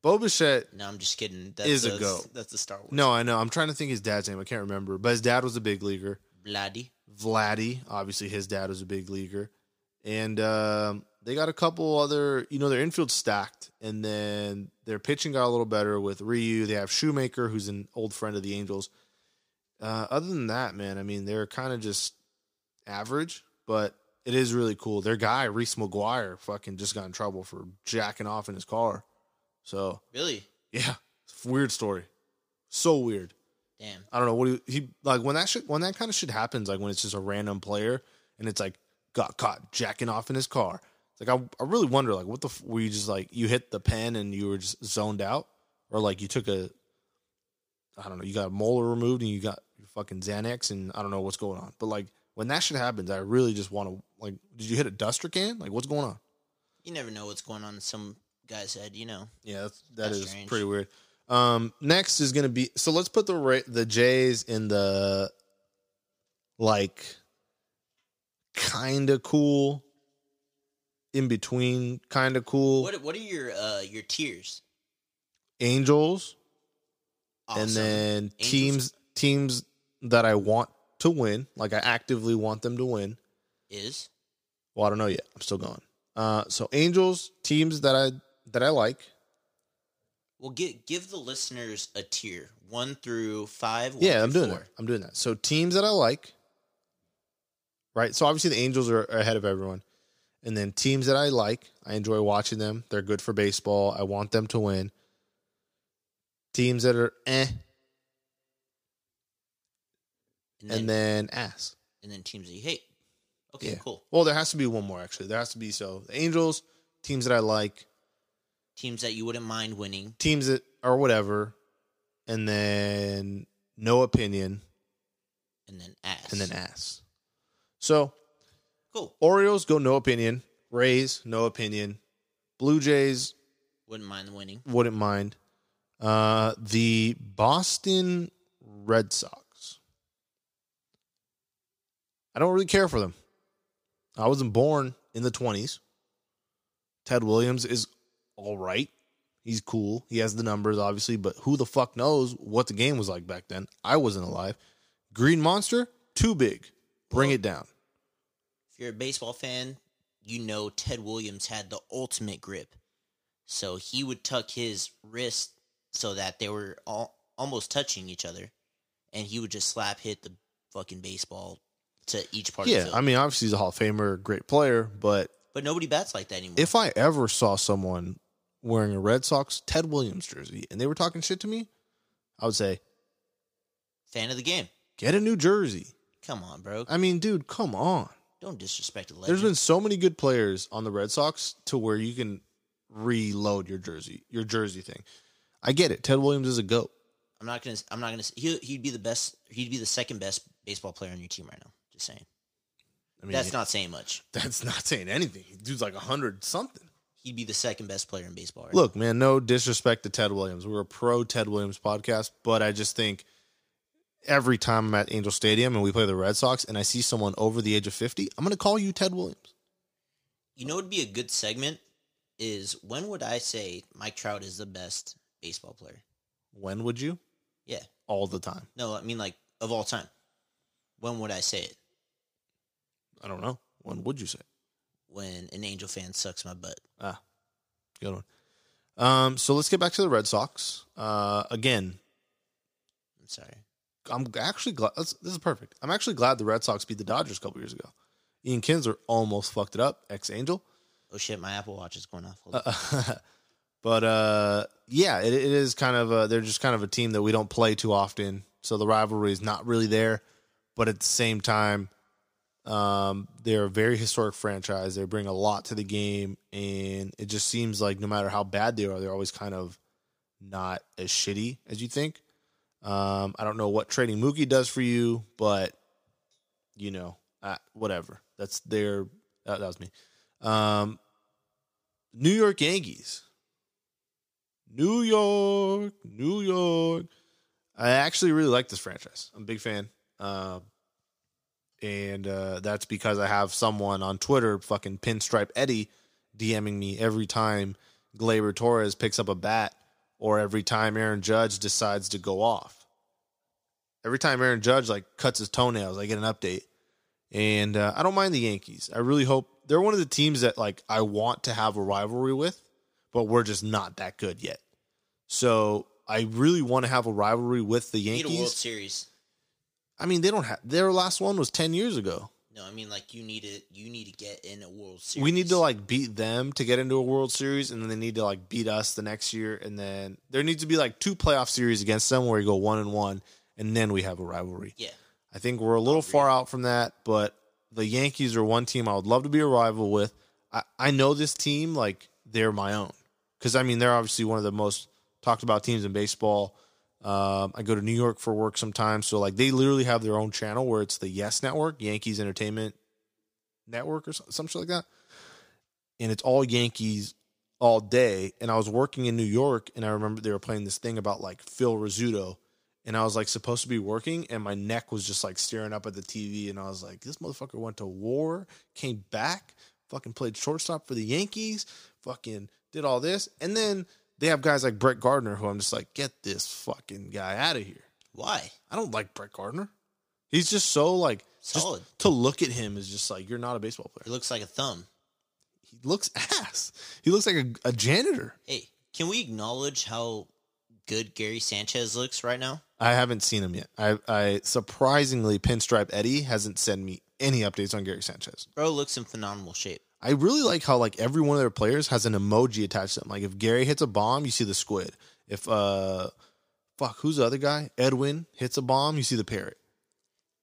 Bo Bichette No, I'm just kidding. That's Is a the- goat. That's the Star Wars. No, I know. I'm trying to think his dad's name. I can't remember. But his dad was a big leaguer. Bloody. Vladdy, obviously his dad was a big leaguer. And um, they got a couple other, you know, their infield stacked. And then their pitching got a little better with Ryu. They have Shoemaker, who's an old friend of the Angels. Uh, other than that, man, I mean, they're kind of just average, but it is really cool. Their guy, Reese McGuire, fucking just got in trouble for jacking off in his car. So, Really? yeah, weird story. So weird. Damn. I don't know what he, he like when that shit when that kind of shit happens, like when it's just a random player and it's like got caught jacking off in his car. It's like I, I really wonder like what the f- were you just like you hit the pen and you were just zoned out or like you took a I don't know you got a molar removed and you got your fucking Xanax and I don't know what's going on. But like when that shit happens, I really just want to like did you hit a duster can? Like what's going on? You never know what's going on in some guy's head, you know. Yeah, that's, that That's is pretty weird. Um, next is going to be so let's put the the Jays in the like kind of cool in between kind of cool What what are your uh your tiers? Angels Awesome. and then Angels- teams teams that I want to win, like I actively want them to win. is Well, I don't know yet. I'm still going. Uh, so Angels teams that I that I like. well give give the listeners a tier one through five. one Yeah, I'm doing four. that. I'm doing that. So teams that I like, right? So obviously the Angels are ahead of everyone, and then teams that I like, I enjoy watching them. They're good for baseball. I want them to win. Teams that are eh, and then, and then ass. and then teams that you hate. Okay, Yeah. cool. Well, there has to be one more actually. There has to be so the Angels, teams that I like, Teams that you wouldn't mind winning. teams that or whatever, and then no opinion, And then ass. and then ass. So cool. Orioles go no opinion. Rays, no opinion. Blue Jays, Wouldn't mind winning. wouldn't mind. Uh, the Boston Red Sox. I don't really care for them. I wasn't born in the 20s. Ted Williams is all right. He's cool. He has the numbers, obviously, but who the fuck knows what the game was like back then? I wasn't alive. Green Monster, too big. Bring it down. If you're a baseball fan, you know Ted Williams had the ultimate grip. So he would tuck his wrist so that they were all, almost touching each other, and he would just slap hit the fucking baseball to each part of the Yeah. I mean, obviously he's a Hall of Famer, great player, but but nobody bats like that anymore. if I ever saw someone wearing a Red Sox Ted Williams jersey and they were talking shit to me, I would say, Fan of the game. get a new jersey. Come on, bro. I mean, dude, come on. Don't disrespect the legend. There's been so many good players on the Red Sox to where you can reload your jersey, your jersey thing. I get it. Ted Williams is a goat. I'm not gonna. I'm not gonna. He he'd be the best. He'd be the second best baseball player on your team right now. Just saying. I mean, That's not saying much. that's not saying anything. Dude's like a hundred something. He'd be the second best player in baseball. Right Look, man, no disrespect to Ted Williams. We're a pro Ted Williams podcast, but I just think every time I'm at Angel Stadium and we play the Red Sox and I see someone over the age of 50, I'm going to call you Ted Williams. You know, what would be a good segment is when would I say Mike Trout is the best baseball player? When would you? Yeah. All the time. No, I mean like of all time. When would I say it? I don't know. When would you say? When an Angel fan sucks my butt. Ah, good one. Um, so let's get back to the Red Sox. Uh, again, I'm sorry. I'm actually glad. This this is perfect. I'm actually glad the Red Sox beat the Dodgers a couple years ago. Ian Kinsler almost fucked it up, ex Angel. Oh shit, my Apple Watch is going off. On. but uh, yeah, it, it is kind of a, they're just kind of a team that we don't play too often, so the rivalry is not really there. But at the same time, um, they're a very historic franchise. They bring a lot to the game, and it just seems like no matter how bad they are, they're always kind of not as shitty as you think. Um, I don't know what trading Mookie does for you, but you know, uh, whatever. That's their. That, that was me. Um, New York Yankees. New York, New York. I actually really like this franchise. I'm a big fan. Um, and uh, that's because I have someone on Twitter, fucking Pinstripe Eddie, DMing me every time Gleyber Torres picks up a bat or every time Aaron Judge decides to go off. Every time Aaron Judge like cuts his toenails, I get an update. And uh, I don't mind the Yankees. I really hope they're one of the teams that like I want to have a rivalry with, but we're just not that good yet. So I really want to have a rivalry with the Need a World Yankees. Series. I mean, they don't have their last one was ten years ago. No, I mean like you need to you need to get in a World Series. We need to like beat them to get into a World Series, and then they need to like beat us the next year, and then there needs to be like two playoff series against them where you go one and one, and then we have a rivalry. Yeah. I think we're a little far out from that, but the Yankees are one team I would love to be a rival with. I, I know this team like they're my own because I mean they're obviously one of the most talked about teams in baseball. Um, I go to New York for work sometimes, so like they literally have their own channel where it's the Yes Network, Yankees Entertainment Network, or some, shit like that, and it's all Yankees all day. And I was working in New York, and I remember they were playing this thing about like Phil Rizzuto, and I was like supposed to be working, and my neck was just like staring up at the TV, and I was like, this motherfucker went to war, came back, fucking played shortstop for the Yankees, fucking did all this, and then they have guys like Brett Gardner, who I'm just like, get this fucking guy out of here. Why? I don't like Brett Gardner. He's just so like Solid. to look at him is just like you're not a baseball player. looks like a thumb. He looks ass. He looks like a, a janitor. Hey, can we acknowledge how good Gary Sanchez looks right now? I haven't seen him yet. I, I surprisingly Pinstripe Eddie hasn't sent me any updates on Gary Sanchez. Bro looks in phenomenal shape. I really like how like every one of their players has an emoji attached to them. Like if Gary hits a bomb, you see the squid. If uh fuck, who's the other guy? Edwin hits a bomb, you see the parrot.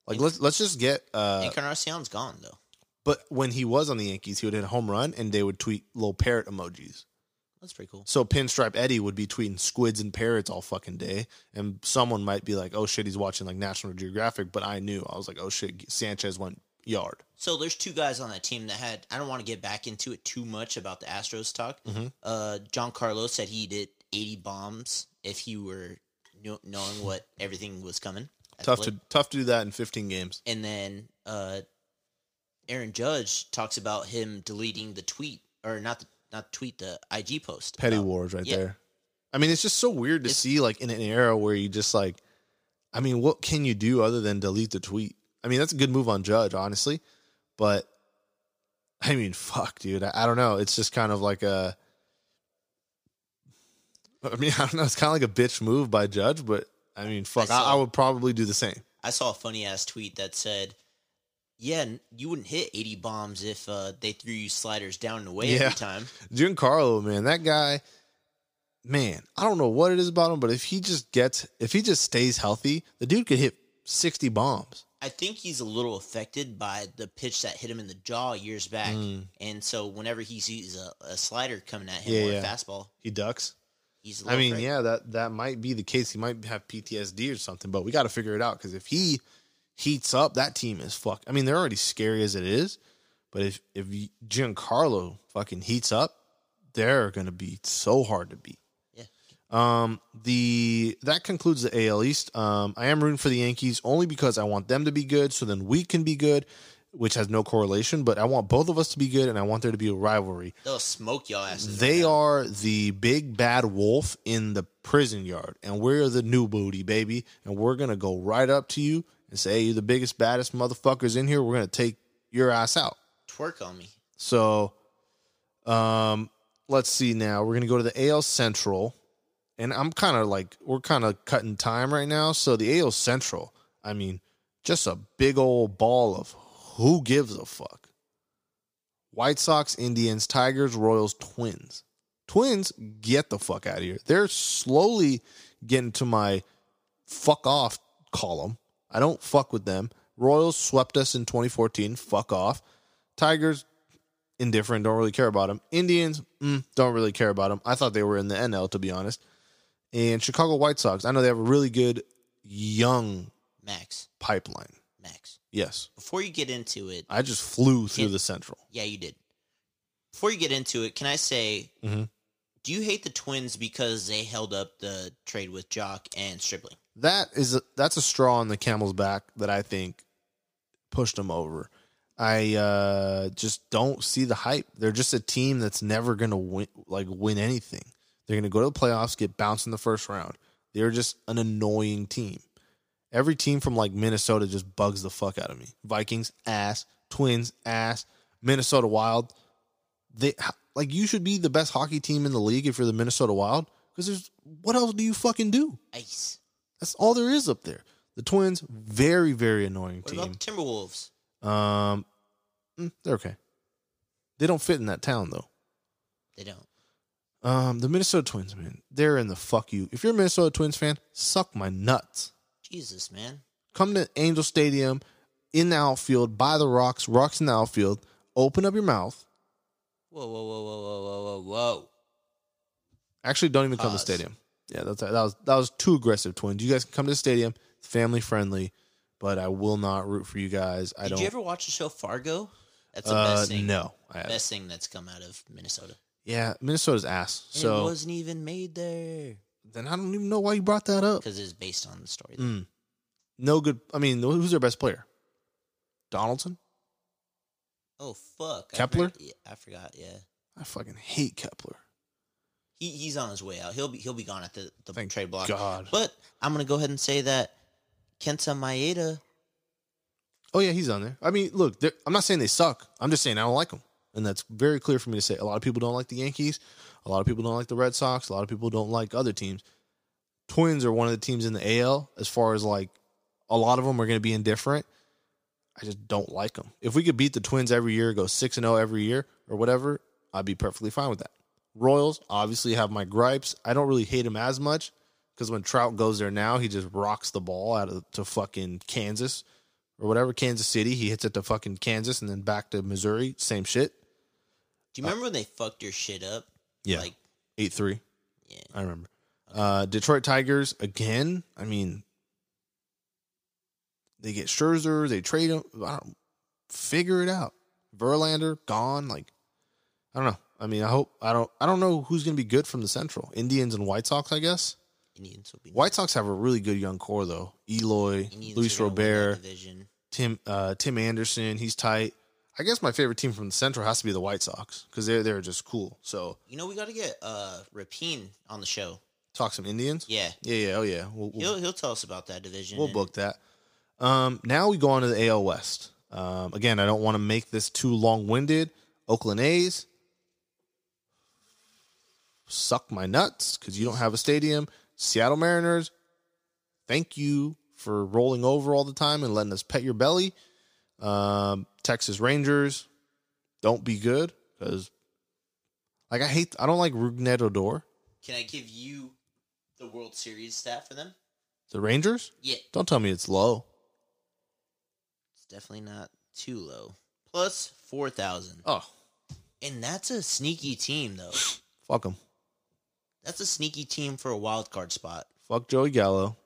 Like let's let's just get uh Encarnacion's gone though. but when he was on the Yankees, he would hit a home run and they would tweet little parrot emojis. That's pretty cool. So Pinstripe Eddie would be tweeting squids and parrots all fucking day, and someone might be like, "Oh shit, he's watching like National Geographic," but I knew I was like, "Oh shit, Sanchez went yard. So there's two guys on that team that had. I don't want to get back into it too much about the Astros talk. Mhm. Uh, Giancarlo said he did 80 bombs if he were kno- knowing what everything was coming. Tough to tough to do that in 15 games. And then uh, Aaron Judge talks about him deleting the tweet or not the not tweet the IG post. Petty about- wars right yeah. there. I mean, it's just so weird to It's- see like in an era where you just like, I mean, what can you do other than delete the tweet? I mean, that's a good move on Judge, honestly, but I mean, fuck, dude. I, I don't know. It's just kind of like a. I mean, I don't know. It's kind of like a bitch move by Judge, but I mean, fuck, I, saw- I would probably do the same. I saw a funny ass tweet that said, "Yeah, you wouldn't hit 80 bombs if uh, they threw you sliders down and away Yeah. every time." Giancarlo, man, that guy, man, I don't know what it is about him, but if he just gets, if he just stays healthy, the dude could hit 60 bombs. I think he's a little affected by the pitch that hit him in the jaw years back, and so whenever he sees a, a slider coming at him Mm. Yeah, or yeah. a fastball, He ducks. he's. A I mean, afraid. yeah, that that might be the case. He might have PTSD or something, but we got to figure it out because if he heats up, that team is fuck. I mean, they're already scary as it is, but if if Giancarlo fucking heats up, they're gonna be so hard to beat. Um, the that concludes the AL East. Um, I am rooting for the Yankees only because I want them to be good, so then we can be good, which has no correlation. But I want both of us to be good, and I want there to be a rivalry. they'll smoke y'all asses. They right are the big bad wolf in the prison yard, and we're the new booty, baby. And we're gonna go right up to you and say, hey, "You're the biggest, baddest motherfuckers in here. We're gonna take your ass out." twerk on me. So, um, let's see now. We're gonna go to the AL Central, and I'm kind of like we're kind of cutting time right now. So the AL Central, I mean, just a big old ball of who gives a fuck. White Sox, Indians, Tigers, Royals, Twins. Twins, get the fuck out of here. They're slowly getting to my fuck off column. I don't fuck with them. Royals swept us in 2014. Fuck off. Tigers, indifferent. Don't really care about them. Indians, mm, don't really care about them. I thought they were in the NL, to be honest. And Chicago White Sox, I know they have a really good young Max, pipeline. Max. Yes. Before you get into it, I just flew through the Central. yeah, you did. Before you get into it, can I say, Mhm. do you hate the Twins because they held up the trade with Joc and Stripling? that is a, that's a straw on the camel's back that I think pushed them over. I uh, just don't see the hype. They're just a team that's never gonna win like win anything. They're gonna go to the playoffs, get bounced in the first round. They're just an annoying team. Every team from like Minnesota just bugs the fuck out of me. Vikings ass, Twins ass, Minnesota Wild. They like you should be the best hockey team in the league if you're the Minnesota Wild because there's what else do you fucking do? Ice. That's all there is up there. The Twins, very, very annoying What team. about the Timberwolves? Um, mm, they're okay. They don't fit in that town though. They don't. Um, the Minnesota Twins, man, they're in the fuck you. If you're a Minnesota Twins fan, suck my nuts. Jesus, man. Come to Angel Stadium in the outfield, by the rocks, rocks in the outfield. Open up your mouth. Whoa, whoa, whoa, whoa, whoa, whoa, whoa, whoa. Actually, don't even come to the stadium. Yeah, that's that was that was too aggressive. Twins, you guys can come to the stadium. Family friendly, but I will not root for you guys. I Did don't. Did you ever watch the show Fargo? That's the uh, best thing. no, I. Best thing that's come out of Minnesota. Yeah, Minnesota's ass. And So it wasn't even made there then I don't even know why you brought that up. because it's based on the story. Mm. No good. I mean, who's their best player? Donaldson. Oh fuck, I Kepler? forgot- yeah, I forgot. Yeah, I fucking hate Kepler. he he's on his way out. He'll be he'll be gone at the, the Thank trade block. God. But I'm gonna go ahead and say that Kenta Maeda. Oh yeah, he's on there. I mean, look, I'm not saying they suck. I'm just saying I don't like them, and that's very clear for me to say. A lot of people don't like the Yankees. A lot of people don't like the Red Sox. A lot of people don't like other teams. Twins are one of the teams in the AL as far as like a lot of them are going to be indifferent. I just don't like them. If we could beat the Twins every year, go six and zero every year or whatever, I'd be perfectly fine with that. Royals obviously have my gripes. I don't really hate him as much because when Trout goes there now, he just rocks the ball out of to fucking Kansas or whatever Kansas City. He hits it to fucking Kansas and then back to Missouri. Same shit. Do you remember when they fucked your shit up? Uh, Yeah, Like eight three. yeah. I remember. Uh, Detroit Tigers again. I mean, they get Scherzer. They trade him. I don't, figure it out. Verlander gone. Like I don't know. I mean, I hope I don't. I don't know who's going to be good from the Central. Indians and White Sox, I guess. Indians will be White Sox have a really good young core though. Eloy, Indians Luis are gonna win that Robert. Tim uh, Tim Anderson. He's tight. I guess my favorite team from the Central has to be the White Sox because they're they're just cool. So You know, we got to get uh Rapine on the show. talk some Indians. Yeah, Yeah, yeah, oh yeah. We'll, we'll, he'll he'll tell us about that division. we'll and- book that. Um, now we go on to the AL West. Um, again, I don't want to make this too long winded. Oakland A's suck my nuts because you don't have a stadium. Seattle Mariners, thank you for rolling over all the time and letting us pet your belly. Um, Texas Rangers, don't be good because, like, I hate, I don't like Rougned Odor. Can I give you the World Series stat for them? The Rangers, Yeah, don't tell me it's low. it's definitely not too low. 4,000. Oh. and that's a sneaky team though. fuck them. That's a sneaky team for a wild card spot. Fuck Joey Gallo.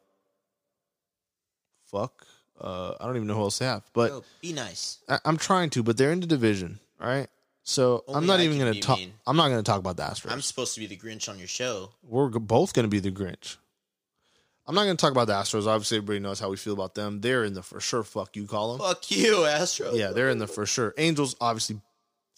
Fuck. Uh, I don't even know who else they have, but Bro, be nice. I, I'm trying to. But they're in the division, all right? So I'm not I even gonna talk. mean. I'm not going to talk about the Astros. I'm supposed to be the Grinch on your show. We're both going to be the Grinch. I'm not going to talk about the Astros. Obviously, everybody knows how we feel about them. They're in the for sure. Fuck you, call them. Fuck you, Astro. Yeah, they're in the for sure. Angels, obviously,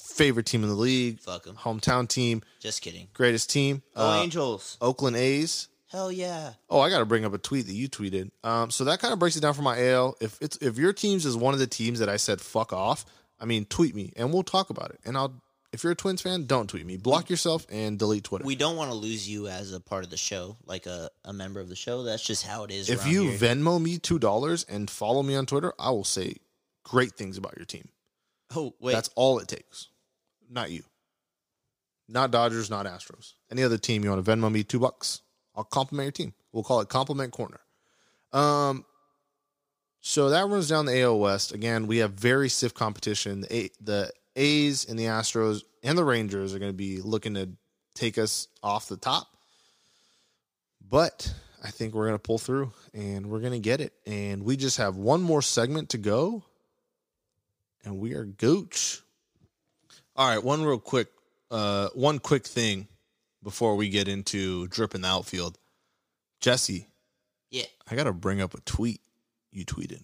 favorite team in the league. Fuck them. Hometown team, Just kidding. greatest team. Oh, Uh, Angels. Oakland A's. Hell yeah. Oh, I got to bring up a tweet that you tweeted. Um, so that kind of breaks it down for my AL. If it's if your teams is one of the teams that I said fuck off, I mean tweet me and we'll talk about it. And I'll if you're a Twins fan, don't tweet me. Block yourself and delete Twitter. We don't want to lose you as a part of the show, like a, a member of the show. That's just how it is. if you here. Venmo me two dollars and follow me on Twitter, I will say great things about your team. oh wait, That's all it takes. Not you. Not Dodgers, not Astros. Any other team you want to Venmo me two bucks, I'll compliment your team. We'll call it compliment corner. Um, so that runs down the AL West. Again, we have very stiff competition. The, A- the A's and the Astros and the Rangers are going to be looking to take us off the top. But I think we're going to pull through and we're going to get it. And we just have one more segment to go and we are gooch. All right, one real quick, uh, one quick thing before we get into dripping the outfield. Jesse, yeah. I got to bring up a tweet you tweeted.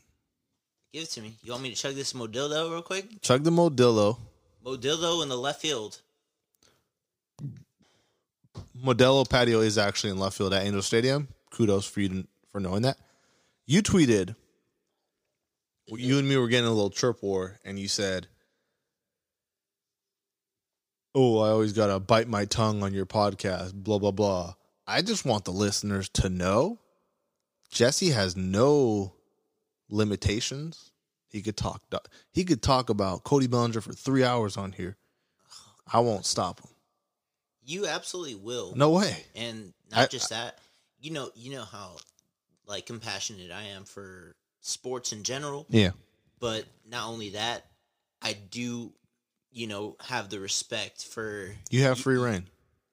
Give it to me. You want me to chug this Modildo real quick? Chug the Modillo. Modildo in the left field. Modelo patio is actually in left field at Angel Stadium. Kudos for you to, for knowing that. You tweeted, you and me were getting a little chirp war, and you said, "Oh, I always gotta bite my tongue on your podcast." Blah blah blah. I just want the listeners to know, Jesse has no limitations. He could talk. He could talk about Cody Bellinger for three hours on here. I won't stop him. You absolutely will. No way. And not I- just that. You know, you know how like compassionate I am for sports in general. Yeah. But not only that, I do, you know, have the respect for You have free reign.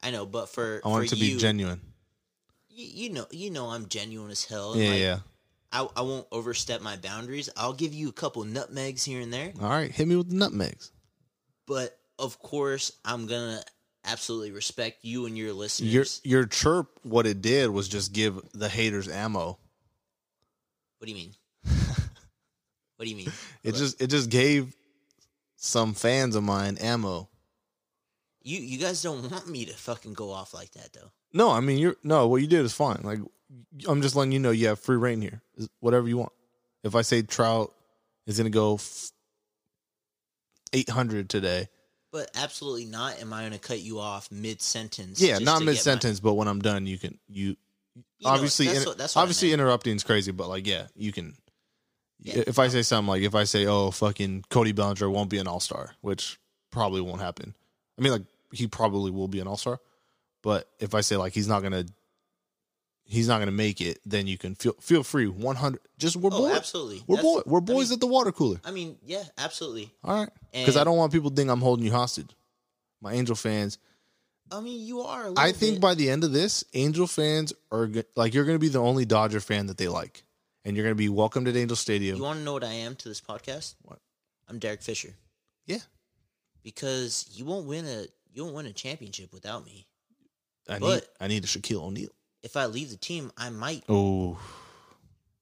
I know, but for I want for to be genuine. You, you know, you know, I'm genuine as hell. Yeah, like, yeah. I, I won't overstep my boundaries. I'll give you a couple nutmegs here and there, All right, hit me with the nutmegs. but of course, I'm gonna absolutely respect you and your listeners. Your your chirp, what it did was just give the haters ammo. what do you mean? what do you mean? It just it just gave some fans of mine ammo. You you guys don't want me to fucking go off like that though. No, I mean you're no, what you did is fine. Like I'm just letting you know you have free reign here. Is- Whatever you want. If I say Trout is to go f- 800 today, But absolutely not. Am I to cut you off mid sentence? yeah, not mid sentence, but when I'm done, you can you obviously that's inter- what- that's what obviously interrupting is crazy, but like yeah, you can. Yeah. If I say something like if I say oh fucking Cody Bellinger won't be an all star, which probably won't happen. I mean like he probably will be an all star, but if I say like he's not gonna he's not gonna make it, then you can feel feel free one hundred. Just we're Oh, boys. absolutely. We're boys. We're I boys mean- at the water cooler. I mean, yeah, absolutely. All right, because I don't want people to think I'm holding you hostage. My Angel fans, I mean, you are. I think bit. by the end of this, Angel fans are like you're going to be the only Dodger fan that they like, and you're going to be welcomed at Angel Stadium. You want to know what I am to this podcast? What? I'm Derek Fisher Yeah, because you won't win a you won't win a championship without me. I need But- I need a Shaquille O'Neal. If I leave the team, I might Oh,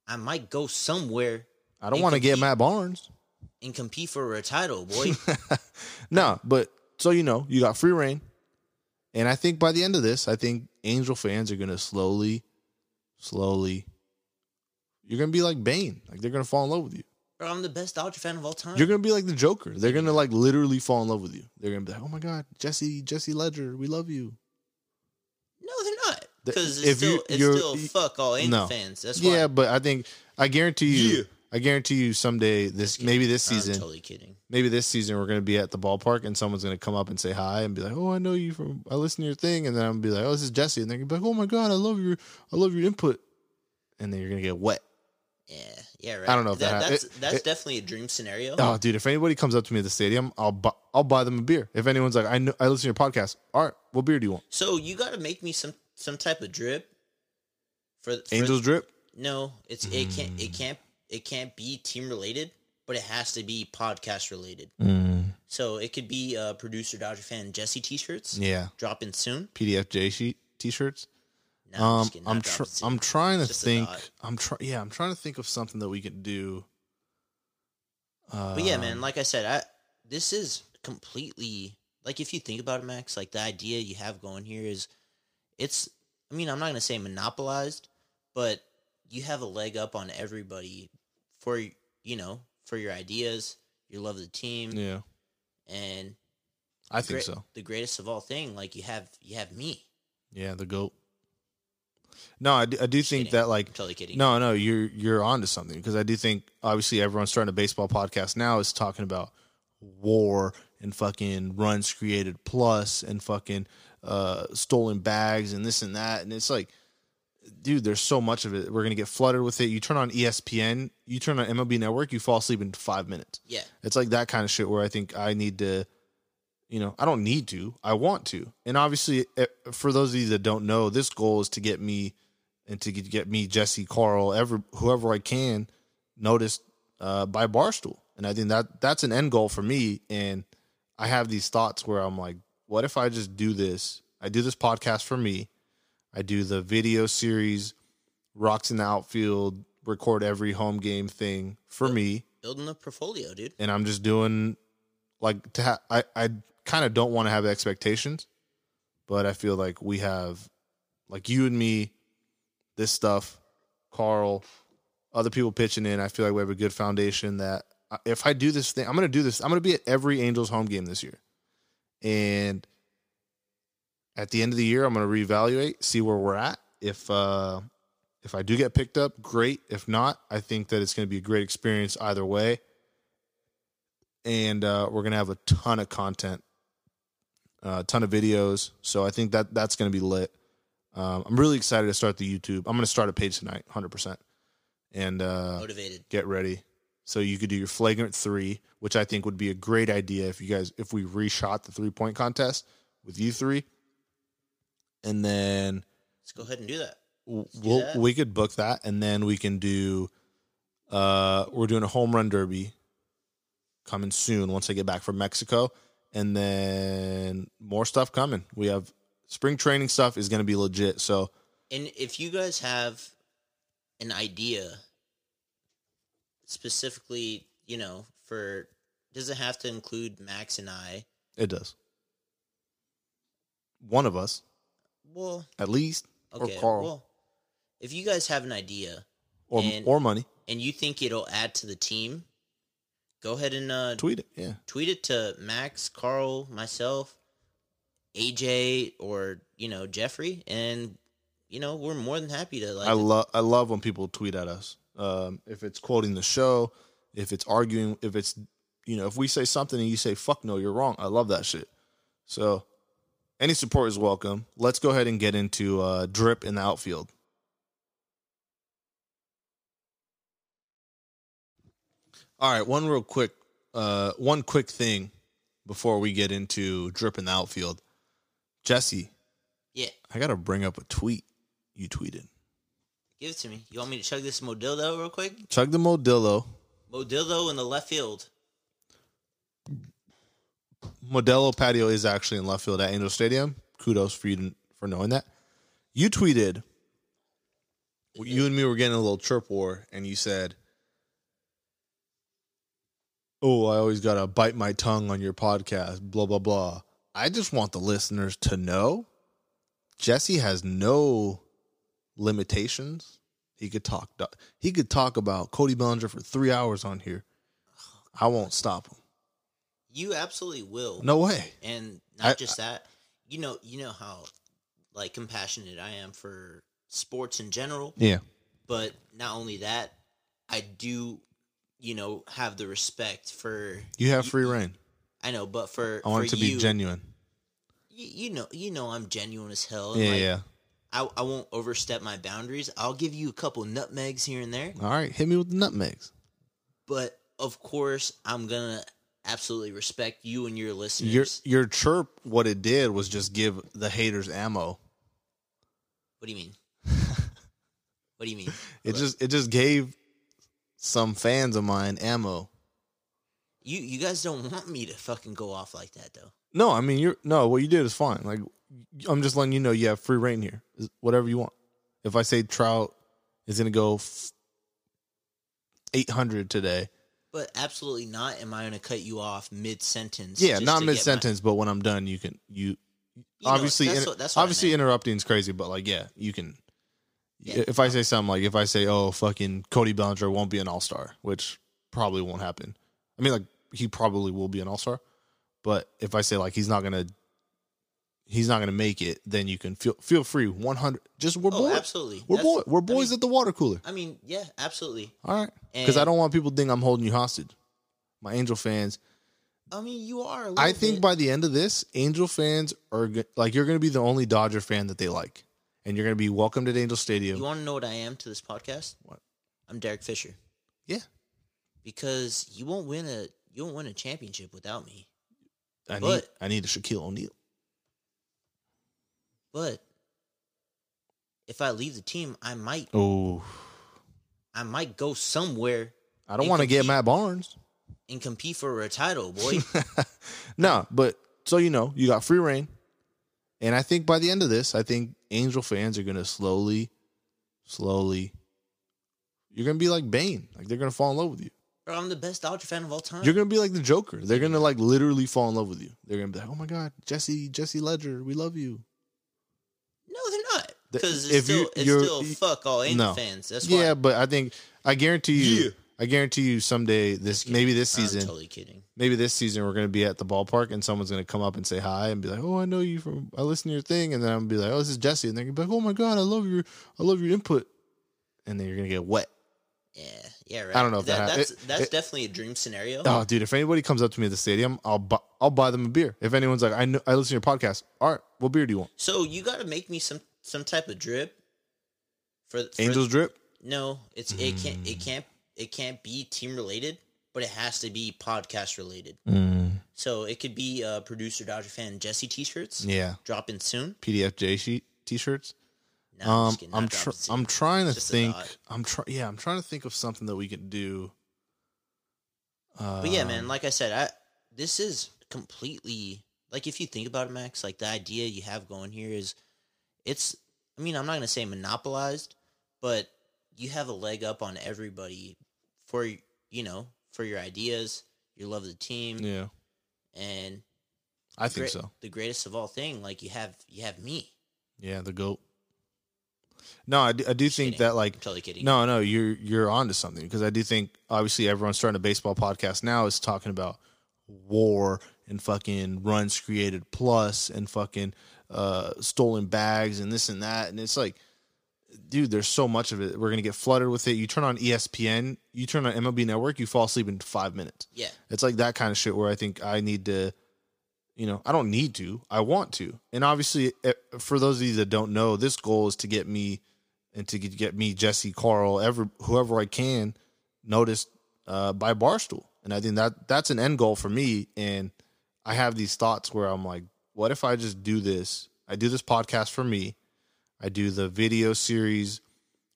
I might go somewhere I don't want to get. Matt Barnes. and compete for a title, boy. no, but so you know, you got free reign, and I think by the end of this, I think Angel fans are gonna slowly, slowly. You're gonna be like Bane, like they're gonna fall in love with you. Bro, I'm the best Dodger fan of all time. You're gonna be like the Joker. They're gonna like literally fall in love with you. They're gonna be like, oh my god, Jesse, Jesse Ledger, we love you. no, they're not. Because if it's still you- it's still fuck all Angel No. fans. That's why. Yeah, but I think I guarantee you, Yeah. I guarantee you someday this maybe this I'm season, totally kidding. maybe this season we're gonna be at the ballpark and someone's gonna come up and say hi and be like, "Oh, I know you from I listen to your thing," and then I'm gonna be like, "Oh, this is Jesse," and they're gonna be like, "Oh my god, I love your I love your input," and then you're gonna get wet. Yeah, yeah, right. I don't know if that hap- that's it- that's it- definitely a dream scenario. Oh, dude, if anybody comes up to me at the stadium, I'll bu- I'll buy them a beer. If anyone's like, "I know I listen to your podcast," all right, what beer do you want? So you got to make me some some type of drip for, for Angels drip. No, it's it can't Mm. it can't it can't be team related, but it has to be podcast related. So it could be uh, producer Dodger fan Jesse t-shirts Yeah, dropping soon. PDFJ sheet t-shirts. No, I'm, Um, kidding, I'm tr- I'm trying to Just think. I'm trying. Yeah, I'm trying to think of something that we could do. Uh, But yeah, man, like I said, I this is completely like if you think about it, Max, like the idea you have going here is it's I mean, I'm not gonna say monopolized, but you have a leg up on everybody for you know, for your ideas, your love of the team, Yeah, and I think great- so. the greatest of all thing, like you have you have me. Yeah, the goat. No, I do, I do think kidding. that like I'm totally kidding. no, no, you're you're onto something because I do think obviously everyone starting a baseball podcast now is talking about war and fucking runs created plus and fucking uh, stolen bags and this and that and it's like, dude, there's so much of it. We're gonna get flooded with it. You turn on ESPN, you turn on MLB Network, you fall asleep in five minutes. Yeah. It's like that kind of shit where I think I need to, you know, I don't need to, I want to. And obviously, eh, for those of you that don't know, this goal is to get me and to get me, Jesse, Carl, ever whoever I can noticed uh, by Barstool. And I think that that's an end goal for me. And I have these thoughts where I'm like, what if I just do this? I do this podcast for me. I do the video series, rocks in the outfield, record every home game thing for me Building a portfolio, dude. and I'm just doing like to ha- I I kind of don't want to have expectations, but I feel like we have like you and me, this stuff, Carl, other people pitching in. I feel like we have a good foundation that if I do this thing, I'm gonna do this. I'm gonna be at every Angels home game this year, and at the end of the year, I'm gonna reevaluate, see where we're at. If uh if I do get picked up, great. If not, I think that it's going to be a great experience either way. And uh, we're going to have a ton of content, a ton of videos. So I think that that's going to be lit. Um, I'm really excited to start the YouTube. I'm going to start a page tonight, 100%. And uh, Motivated. get ready. So you could do your flagrant three, which I think would be a great idea if you guys if we reshot the three point contest with you three, and then Let's go ahead and do that. do we'll, that. we could book that, and then we can do. Uh, we're doing a home run derby coming soon once I get back from Mexico, and then more stuff coming. We have spring training stuff is going to be legit. So And if you guys have an idea specifically, you know, for does it have to include Max and I? it does. One of us, Well, at least, okay. or Carl, Well, if you guys have an idea or and- or money. and you think it'll add to the team, go ahead and uh, Tweet it, yeah. tweet it to Max, Carl, myself, AJ, or you know Jeffrey, and you know we're more than happy to like. I love I love when people tweet at us. Um, if it's quoting the show, if it's arguing, if it's you know, if we say something and you say "fuck no," you're wrong. I love that shit. So, any support is welcome. Let's go ahead and get into uh, drip in the outfield. All right, one real quick, uh, one quick thing before we get into dripping the outfield. Jesse, yeah, I got to bring up a tweet you tweeted. give it to me. You want me to chug this Modildo real quick? Chug the Modillo. Modildo in the left field. Modelo patio is actually in left field at Angel Stadium. Kudos for you to, for knowing that. You tweeted, you and me were getting a little chirp war, and you said, "Oh, I always gotta bite my tongue on your podcast." Blah blah blah. I just want the listeners to know, Jesse has no limitations. He could talk. He could talk about Cody Bellinger for three hours on here. I won't stop him. You absolutely will. No way. And not I- just that. You know, you know how like compassionate I am for sports in general. Yeah. But not only that, I do, you know, have the respect for. You have free reign. I know, but for I want for it to you, be genuine. You, you know, you know, I'm genuine as hell. Yeah, like, yeah. I, I won't overstep my boundaries. I'll give you a couple nutmegs here and there, All right, hit me with the nutmegs. but of course, I'm gonna absolutely respect you and your listeners. Your your chirp, what it did was just give the haters ammo. What do you mean? what do you mean? It just it just gave some fans of mine ammo. You you guys don't want me to fucking go off like that though. No, I mean you're no. What you did is fine. Like I'm just letting you know you have free reign here. Whatever you want. If I say Trout is to go f- 800 today, But absolutely not. Am I to cut you off mid sentence? yeah, not mid sentence, but when I'm done, you can you obviously that's inter- what- that's what obviously interrupting is crazy, but like yeah, you can. Yeah. If I say something like if I say oh fucking Cody Bellinger won't be an All Star, which probably won't happen. I mean like he probably will be an All Star, but if I say like he's not gonna. He's not gonna make it. Then you can feel feel free. One hundred. Just we're Oh, boys. absolutely. We're That's- boy. We're I boys mean- at the water cooler. I mean, yeah, absolutely. All right. Because I don't want people to think I'm holding you hostage. My Angel fans. I mean, you are. I think bit. by the end of this, Angel fans are like you're going to be the only Dodger fan that they like, and you're going to be welcomed at Angel Stadium. You want to know what I am to this podcast? What? I'm Derek Fisher. Yeah. Because you won't win a you won't win a championship without me. I need but- I need a Shaquille O'Neal. But if I leave the team, I might Oh, I might go somewhere I don't want to get. Matt Barnes. and compete for a title, boy. No, but so you know, you got free reign, and I think by the end of this, I think Angel fans are going to slowly, slowly. You're going to be like Bane, like they're going to fall in love with you. Bro, I'm the best Dodger fan of all time. You're gonna be like the Joker. They're gonna like literally fall in love with you. They're gonna be like, "Oh my god, Jesse, Jesse Ledger, we love you." no, they're not. Because if it's still you- it's you're- still fuck all Angel No. fans. That's why. Yeah, but I think I guarantee you, Yeah. I guarantee you, someday this maybe this I'm season, totally kidding. maybe this season we're gonna be at the ballpark and someone's gonna come up and say hi and be like, "Oh, I know you from I listen to your thing," and then I'm gonna be like, "Oh, this is Jesse," and they're gonna be like, "Oh my god, I love your I love your input," and then you're gonna get wet. Yeah, yeah, right. I don't know if that hap- that's it- that's it- definitely a dream scenario. Oh, dude, if anybody comes up to me at the stadium, I'll bu- I'll buy them a beer. If anyone's like, "I know I listen to your podcast," all right, what beer do you want? So you got to make me some some type of drip for, for Angels drip. No, it's it can't Mm. it can't it can't be team related, but it has to be podcast related. Mm. So it could be uh, producer Dodger fan Jesse t-shirts Yeah, dropping soon. PDFJ sheet t-shirts. No, I'm, Um, I'm tr- I'm trying to think. I'm trying. Yeah, I'm trying to think of something that we could do. Uh, But yeah, man, like I said, I this is completely like if you think about it, Max, like the idea you have going here is it's I mean, I'm not gonna say monopolized, but you have a leg up on everybody for you know, for your ideas, your love of the team, Yeah, and I think great- so. the greatest of all thing, like you have you have me. Yeah, the goat. No, I do, I do think kidding. that like I'm totally kidding. no, no, you're you're onto something because I do think obviously everyone starting a baseball podcast now is talking about war and fucking runs created plus and fucking uh stolen bags and this and that and it's like dude there's so much of it we're gonna get flooded with it you turn on espn you turn on mlb network you fall asleep in five minutes Yeah. it's like that kind of shit where I think I need to, you know, I don't need to, I want to. And obviously, eh, for those of you that don't know, this goal is to get me and to get, get me, Jesse, Carl, ever whoever I can, noticed uh, by Barstool. And I think that that's an end goal for me. And I have these thoughts where I'm like, what if I just do this? I do this podcast for me. I do the video series,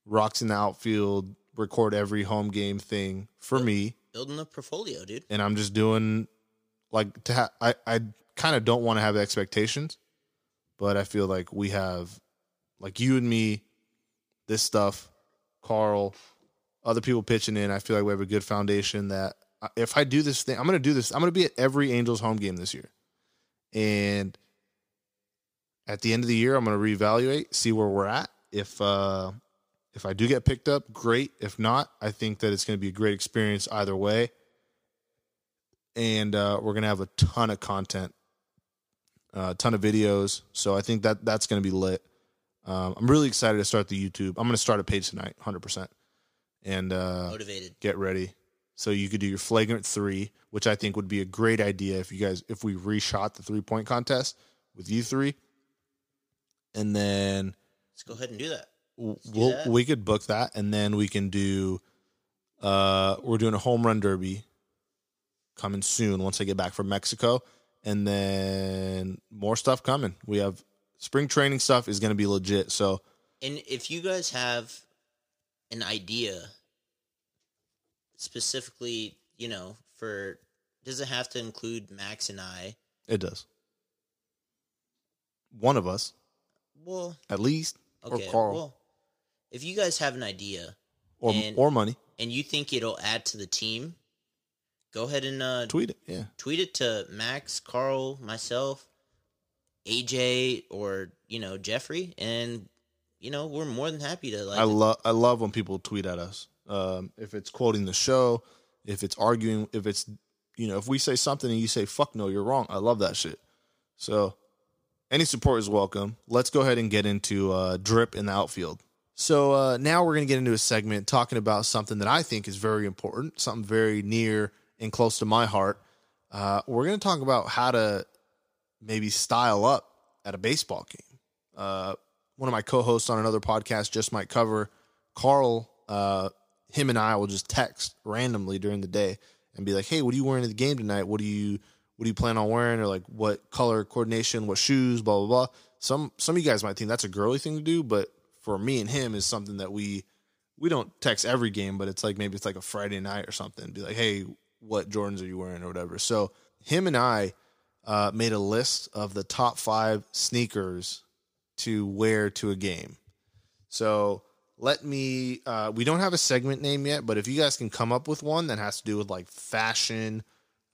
rocks in the outfield, record every home game thing for me Building a portfolio, dude. and I'm just doing like to have. I I kind of don't want to have expectations, but I feel like we have, like you and me, this stuff, Carl, other people pitching in. I feel like we have a good foundation. That uh, if I do this thing, I'm going to do this. I'm going to be at every Angels home game this year, and at the end of the year, I'm going to reevaluate, see where we're at. If uh, if I do get picked up, great. If not, I think that it's going to be a great experience either way. And uh, we're going to have a ton of content, a ton of videos. So I think that that's going to be lit. Um, I'm really excited to start the YouTube. I'm going to start a page tonight, 100%. And uh, Motivated. get ready. So you could do your flagrant three, which I think would be a great idea if you guys if we reshot the three point contest with you three, and then Let's go ahead and do that. do we'll, that. we could book that, and then we can do. Uh, we're doing a home run derby coming soon once I get back from Mexico, and then more stuff coming. We have spring training stuff is going to be legit. So And if you guys have an idea specifically, you know, for does it have to include Max and I? it does. One of us, Well, at least, okay. or Carl, Well, if you guys have an idea or and- or money. and you think it'll add to the team, go ahead and uh, Tweet it, yeah. tweet it to Max, Carl, myself, AJ, or you know Jeffrey, and you know we're more than happy to like. I love I love when people tweet at us. Um, if it's quoting the show, if it's arguing, if it's you know, if we say something and you say "fuck no, you're wrong," I love that shit. So, any support is welcome. Let's go ahead and get into uh, drip in the outfield. So uh, now we're gonna get into a segment talking about something that I think is very important, something very near and close to my heart. Uh, we're gonna talk about how to maybe style up at a baseball game. Uh, one of my co-hosts on another podcast just might cover Carl. Uh, him and I will just text randomly during the day and be like, "Hey, what are you wearing to the game tonight? What do you what do you plan on wearing? Or like what color coordination? What shoes? Blah blah blah." Some some of you guys might think that's a girly thing to do, but for me and him is something that we we don't text every game, but it's like maybe it's like a Friday night or something. Be like, "Hey, what Jordans are you wearing?" or whatever. So him and I uh, made a list of the top five sneakers to wear to a game. So let me. Uh, we don't have a segment name yet, but if you guys can come up with one that has to do with like fashion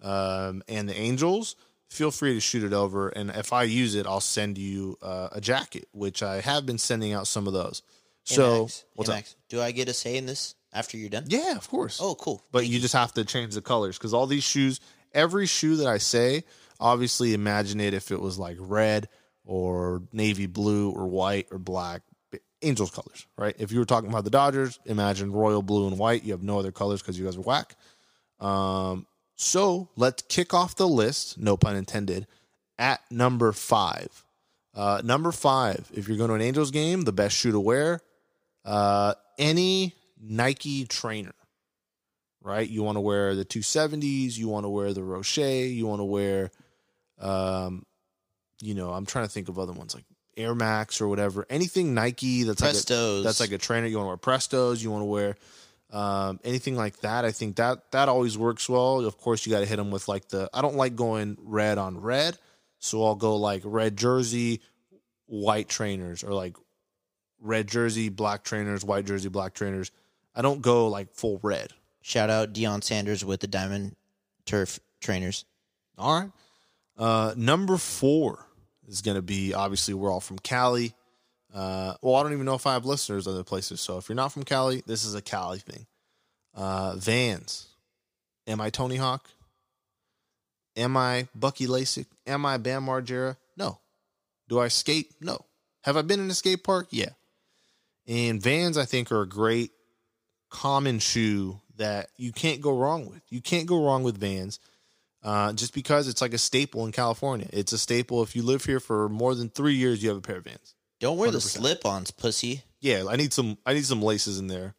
um, and the Angels, feel free to shoot it over. And if I use it, I'll send you uh, a jacket, which I have been sending out some of those. Hey, So Max, what's hey, up? Max, do I get a say in this after you're done? Yeah, of course. Oh, cool. But Thank you just have to change the colors because all these shoes, every shoe that I say, obviously imagine it if it was like red or navy blue or white or black. Angels colors, right? If you were talking about the Dodgers, imagine royal blue and white. You have no other colors because you guys are whack. Um, so let's kick off the list, no pun intended, at number five. Uh, number five, if you're going to an Angels game, the best shoe to wear, uh, any Nike trainer, right? You want to wear the 270s, you want to wear the Roshe, you want to wear, um, you know, I'm trying to think of other ones like Air Max or whatever. Anything Nike that's like a, that's like a trainer. You want to wear Prestos, you want to wear um, anything like that. I think that that always works well. Of course, you got to hit them with like the. I don't like going red on red, so I'll go like red jersey, white trainers, or like red jersey, black trainers, white jersey, black trainers. I don't go like full red. Shout out Deion Sanders with the Diamond Turf Trainers. All right. Uh, number four is going to be obviously we're all from Cali. Uh, well, I don't even know if I have listeners other places. So if you're not from Cali, this is a Cali thing. Uh, Vans. Am I Tony Hawk? Am I Bucky Lasek? Am I Bam Margera? No. Do I skate? No. Have I been in a skate park? Yeah. And Vans, I think, are a great common shoe that you can't go wrong with. You can't go wrong with Vans uh, just because it's like a staple in California. It's a staple. If you live here for more than three years, you have a pair of Vans. Don't wear the 100%. slip-ons, pussy. Yeah, I need some. I need some laces in there.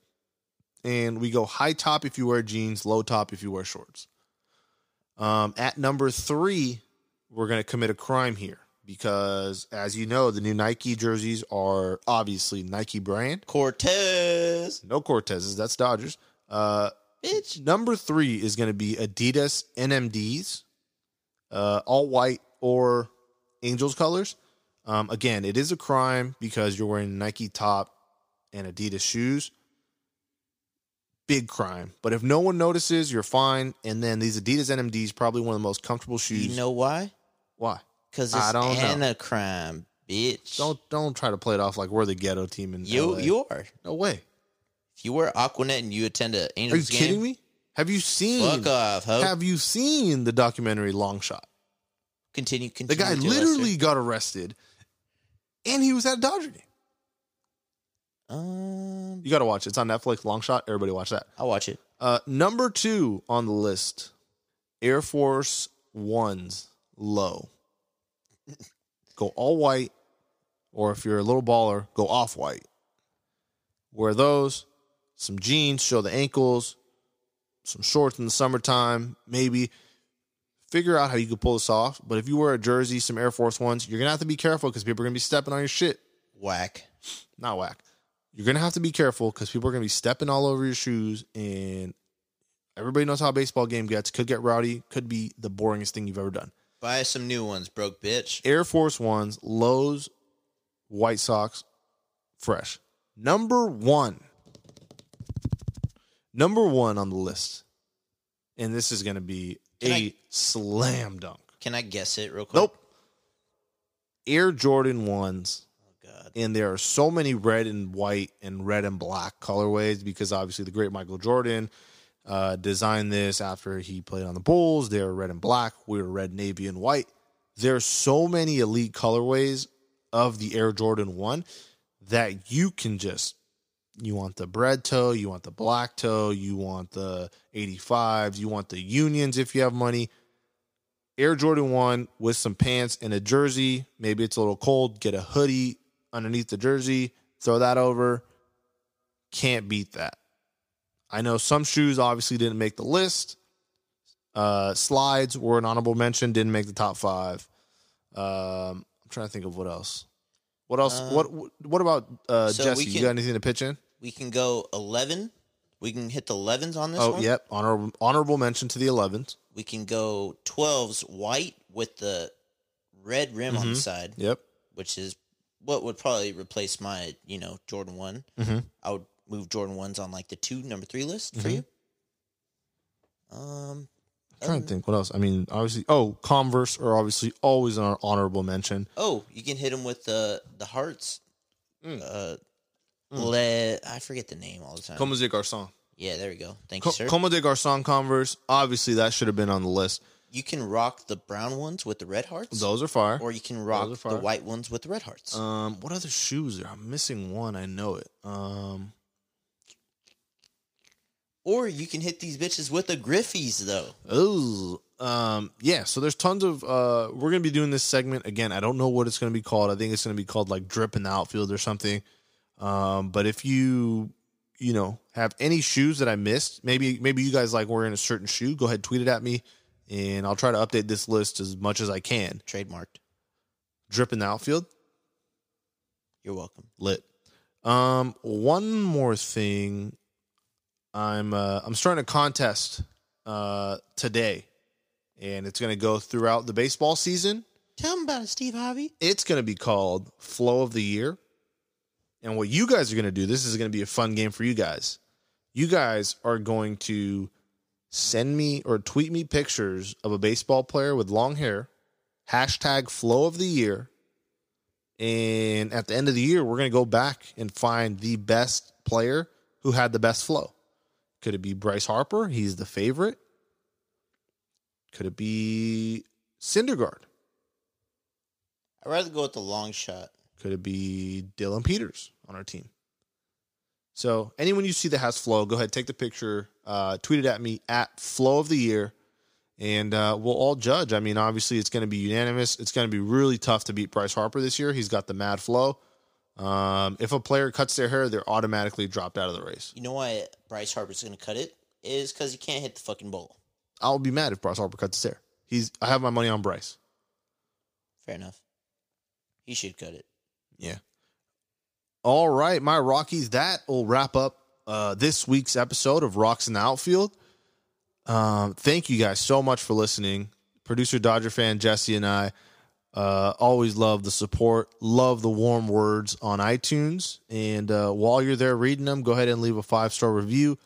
And we go high top if you wear jeans, low top if you wear shorts. Um, at number three, we're going to commit a crime here because, as you know, the new Nike jerseys are obviously Nike brand. Cortez, No Cortezes, that's Dodgers. Uh, bitch. number three is going to be Adidas NMDs. uh, all white or Angels colors. Um, again, it is a crime because you're wearing Nike top and Adidas shoes. Big crime. But if no one notices, you're fine. And then these Adidas NMDs probably one of the most comfortable shoes. You know why? why? Because I it's don't know. anacrime, bitch. Don't don't try to play it off like we're the ghetto team in you LA. you are. no way. If you wear Aquanet and you attend a Angels, Are you game, kidding me? Have you seen? Fuck off, ho. Have you seen the documentary Long Shot? Continue, The guy literally got arrested, and he was at a Dodger game. Um, You got to watch it. It's on Netflix. Long Shot. Everybody watch that. I'll watch it. Uh, number two on the list, Air Force Ones low. Go all white, or if you're a little baller, go off white. Wear those, some jeans, show the ankles, some shorts in the summertime, maybe. Figure out how you could pull this off. But if you wear a jersey, some Air Force Ones, you're gonna have to be careful because people are gonna be stepping on your shit. Whack. Not whack. You're gonna have to be careful because people are gonna be stepping all over your shoes, and everybody knows how a baseball game gets. Could get rowdy. Could be the boringest thing you've ever done. Buy some new ones, broke bitch. Air Force Ones, Lowe's, white socks, fresh. Number one. Number one on the list, and this is gonna be Can a I- slam dunk. Can I guess it real quick? Nope. Air Jordan ones Oh God. and there are so many red and white and red and black colorways because obviously the great Michael Jordan uh, designed this after he played on the Bulls. They were red and black. We were red, navy, and white. There's so many elite colorways of the Air Jordan One that you can just you want the bred toe, you want the black toe, you want the 85s, you want the unions if you have money. Air Jordan 1 with some pants and a jersey. Maybe it's a little cold. Get a hoodie underneath the jersey. Throw that over. Can't beat that. I know some shoes obviously didn't make the list. Uh, slides were an honorable mention, didn't make the top five. Um, I'm trying to think of what else. What else? Uh, what What about uh, so Jesse? we you got anything to pitch in? We can go eleven. We can hit the elevens on this Oh, one. yep. Honorable honorable mention to the 11s. We can go twelves white with the red rim on the Mhm. side, Yep. which is what would probably replace my, you know, Jordan one. Mhm. I would move Jordan ones on like the two, number three list for Mhm. you. Um, I'm trying to think what else. I mean, obviously, oh, Converse are obviously always an honorable mention. Oh, you can hit them with the the hearts. Mm. Uh. Le I forget the name all the time. Comme des Garçons. yeah, there we go. Thank Co- you, sir. Comme des Garçons Converse. Obviously, that should have been on the list. you can rock the brown ones with the red hearts, Those are fire. or you can rock are the fire. white ones with the red hearts. Um, what other shoes are? I'm missing one. I know it. Um, or you can hit these bitches with the Griffeys, though. oh, um, yeah. So there's tons of. Uh, we're gonna be doing this segment again. I don't know what it's gonna be called. I think it's gonna be called like drip in the outfield or something. Um, but if you, you know, have any shoes that I missed, maybe maybe you guys like wearing a certain shoe, go ahead tweet it at me, and I'll try to update this list as much as I can. Trademarked. Drip in the outfield. You're welcome. lit. Um, one more thing. I'm uh, I'm starting a contest uh, today, and it's going to go throughout the baseball season. Tell them about it, Steve Harvey. It's going to be called Flow of the Year. And what you guys are going to do, this is going to be a fun game for you guys. You guys are going to send me or tweet me pictures of a baseball player with long hair, hashtag Flow of the Year. And at the end of the year, we're going to go back and find the best player who had the best flow. Could it be Bryce Harper? He's the favorite. Could it be Syndergaard? I'd rather go with the long shot. Could it be Dillon Peters on our team? So anyone you see that has flow, go ahead, take the picture, uh, tweet it at me at flow of the year, and uh, we'll all judge. I mean, obviously it's going to be unanimous. It's going to be really tough to beat Bryce Harper this year. He's got the mad flow. Um, if a player cuts their hair, they're automatically dropped out of the race. You know why Bryce Harper's going to cut it? Is because he can't hit the fucking ball. I'll be mad if Bryce Harper cuts his hair. He's. I have my money on Bryce. Fair enough. He should cut it. Yeah. All right, my Rockies. That will wrap up uh, this week's episode of Rocks in the Outfield. Um, thank you guys so much for listening. producer Dodger fan Jesse and I uh, always love the support, love the warm words on iTunes. And uh, while you're there reading them, go ahead and leave a five star review.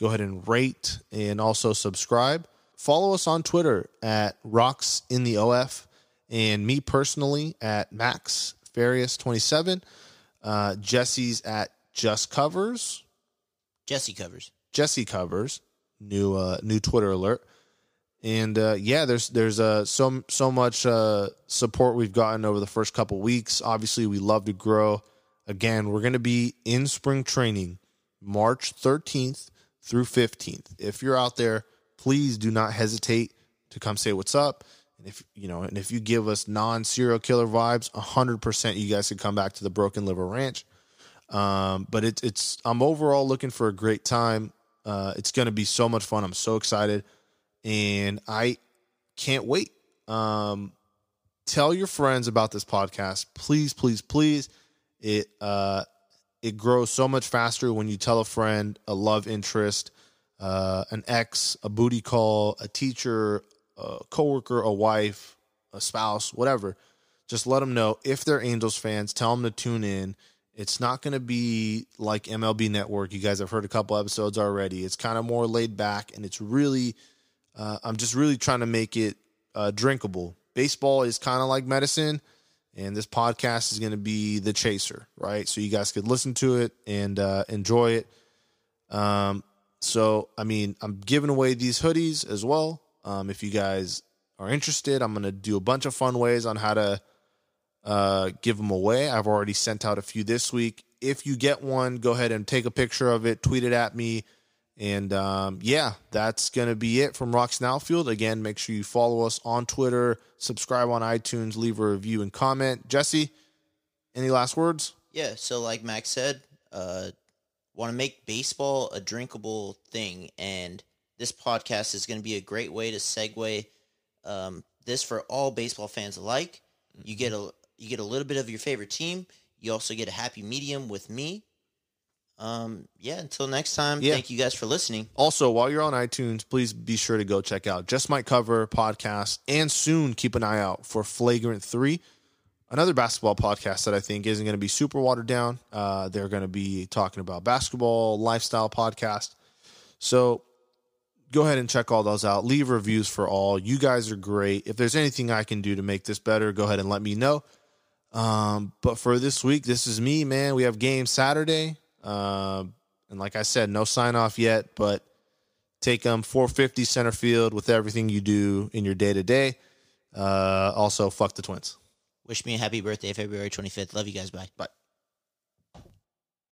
Go ahead and rate and also subscribe. Follow us on Twitter at Rocks in the OF and me personally at Max Farias27. Uh, Jesse's at Just Covers. Jesse covers. Jesse covers. New uh, new Twitter alert. And uh, yeah, there's there's uh, so so much uh, support we've gotten over the first couple weeks. Obviously, we love to grow. Again, we're going to be in spring training March 13th through 15th. If you're out there, please do not hesitate to come say what's up. And if you know, and if you give us non serial killer vibes, hundred percent, you guys could come back to the Broken Liver Ranch. Um, but it's it's I'm overall looking for a great time. Uh, it's to be so much fun. I'm so excited, and I can't wait. Um, tell your friends about this podcast, please, please, please. It uh, it grows so much faster when you tell a friend, a love interest, uh, an ex, a booty call, a teacher, a coworker, a wife, a spouse, whatever. Just let them know if they're Angels fans. Tell them to tune in. It's not going to be like MLB Network. You guys have heard a couple episodes already. It's kind of more laid back, and it's really, uh, I'm just really trying to make it uh, drinkable. Baseball is kind of like medicine, and this podcast is going to be the chaser, right? So you guys could listen to it and uh, enjoy it. Um, so, I mean, I'm giving away these hoodies as well. Um, if you guys are interested, I'm going to do a bunch of fun ways on how to uh, give them away. I've already sent out a few this week. If you get one, go ahead and take a picture of it, tweet it at me. And um, yeah, that's going to be it from Rocks Outfield. Again, make sure you follow us on Twitter, subscribe on iTunes, leave a review and comment. Jesse, any last words? Yeah, so like Max said, uh, want to make baseball a drinkable thing, and this podcast is going to be a great way to segue um, this for all baseball fans alike. You get a you get a little bit of your favorite team. You also get a happy medium with me. Um, yeah. Until next time, Yeah. thank you guys for listening. Also, while you're on iTunes, please be sure to go check out Just Might Cover podcast and soon keep an eye out for Flagrant 3, another basketball podcast that I think isn't going to be super watered down. Uh, they're going to be talking about basketball, lifestyle podcast. So go ahead and check all those out. Leave reviews for all. You guys are great. If there's anything I can do to make this better, go ahead and let me know. Um, but for this week, this is me, man. We have game Saturday. Um, and like I said, no sign off yet, but take them 450 center field with everything you do in your day to day. Uh, also, fuck the Twins. Wish me a happy birthday, February 25th. Love you guys. Bye. Bye.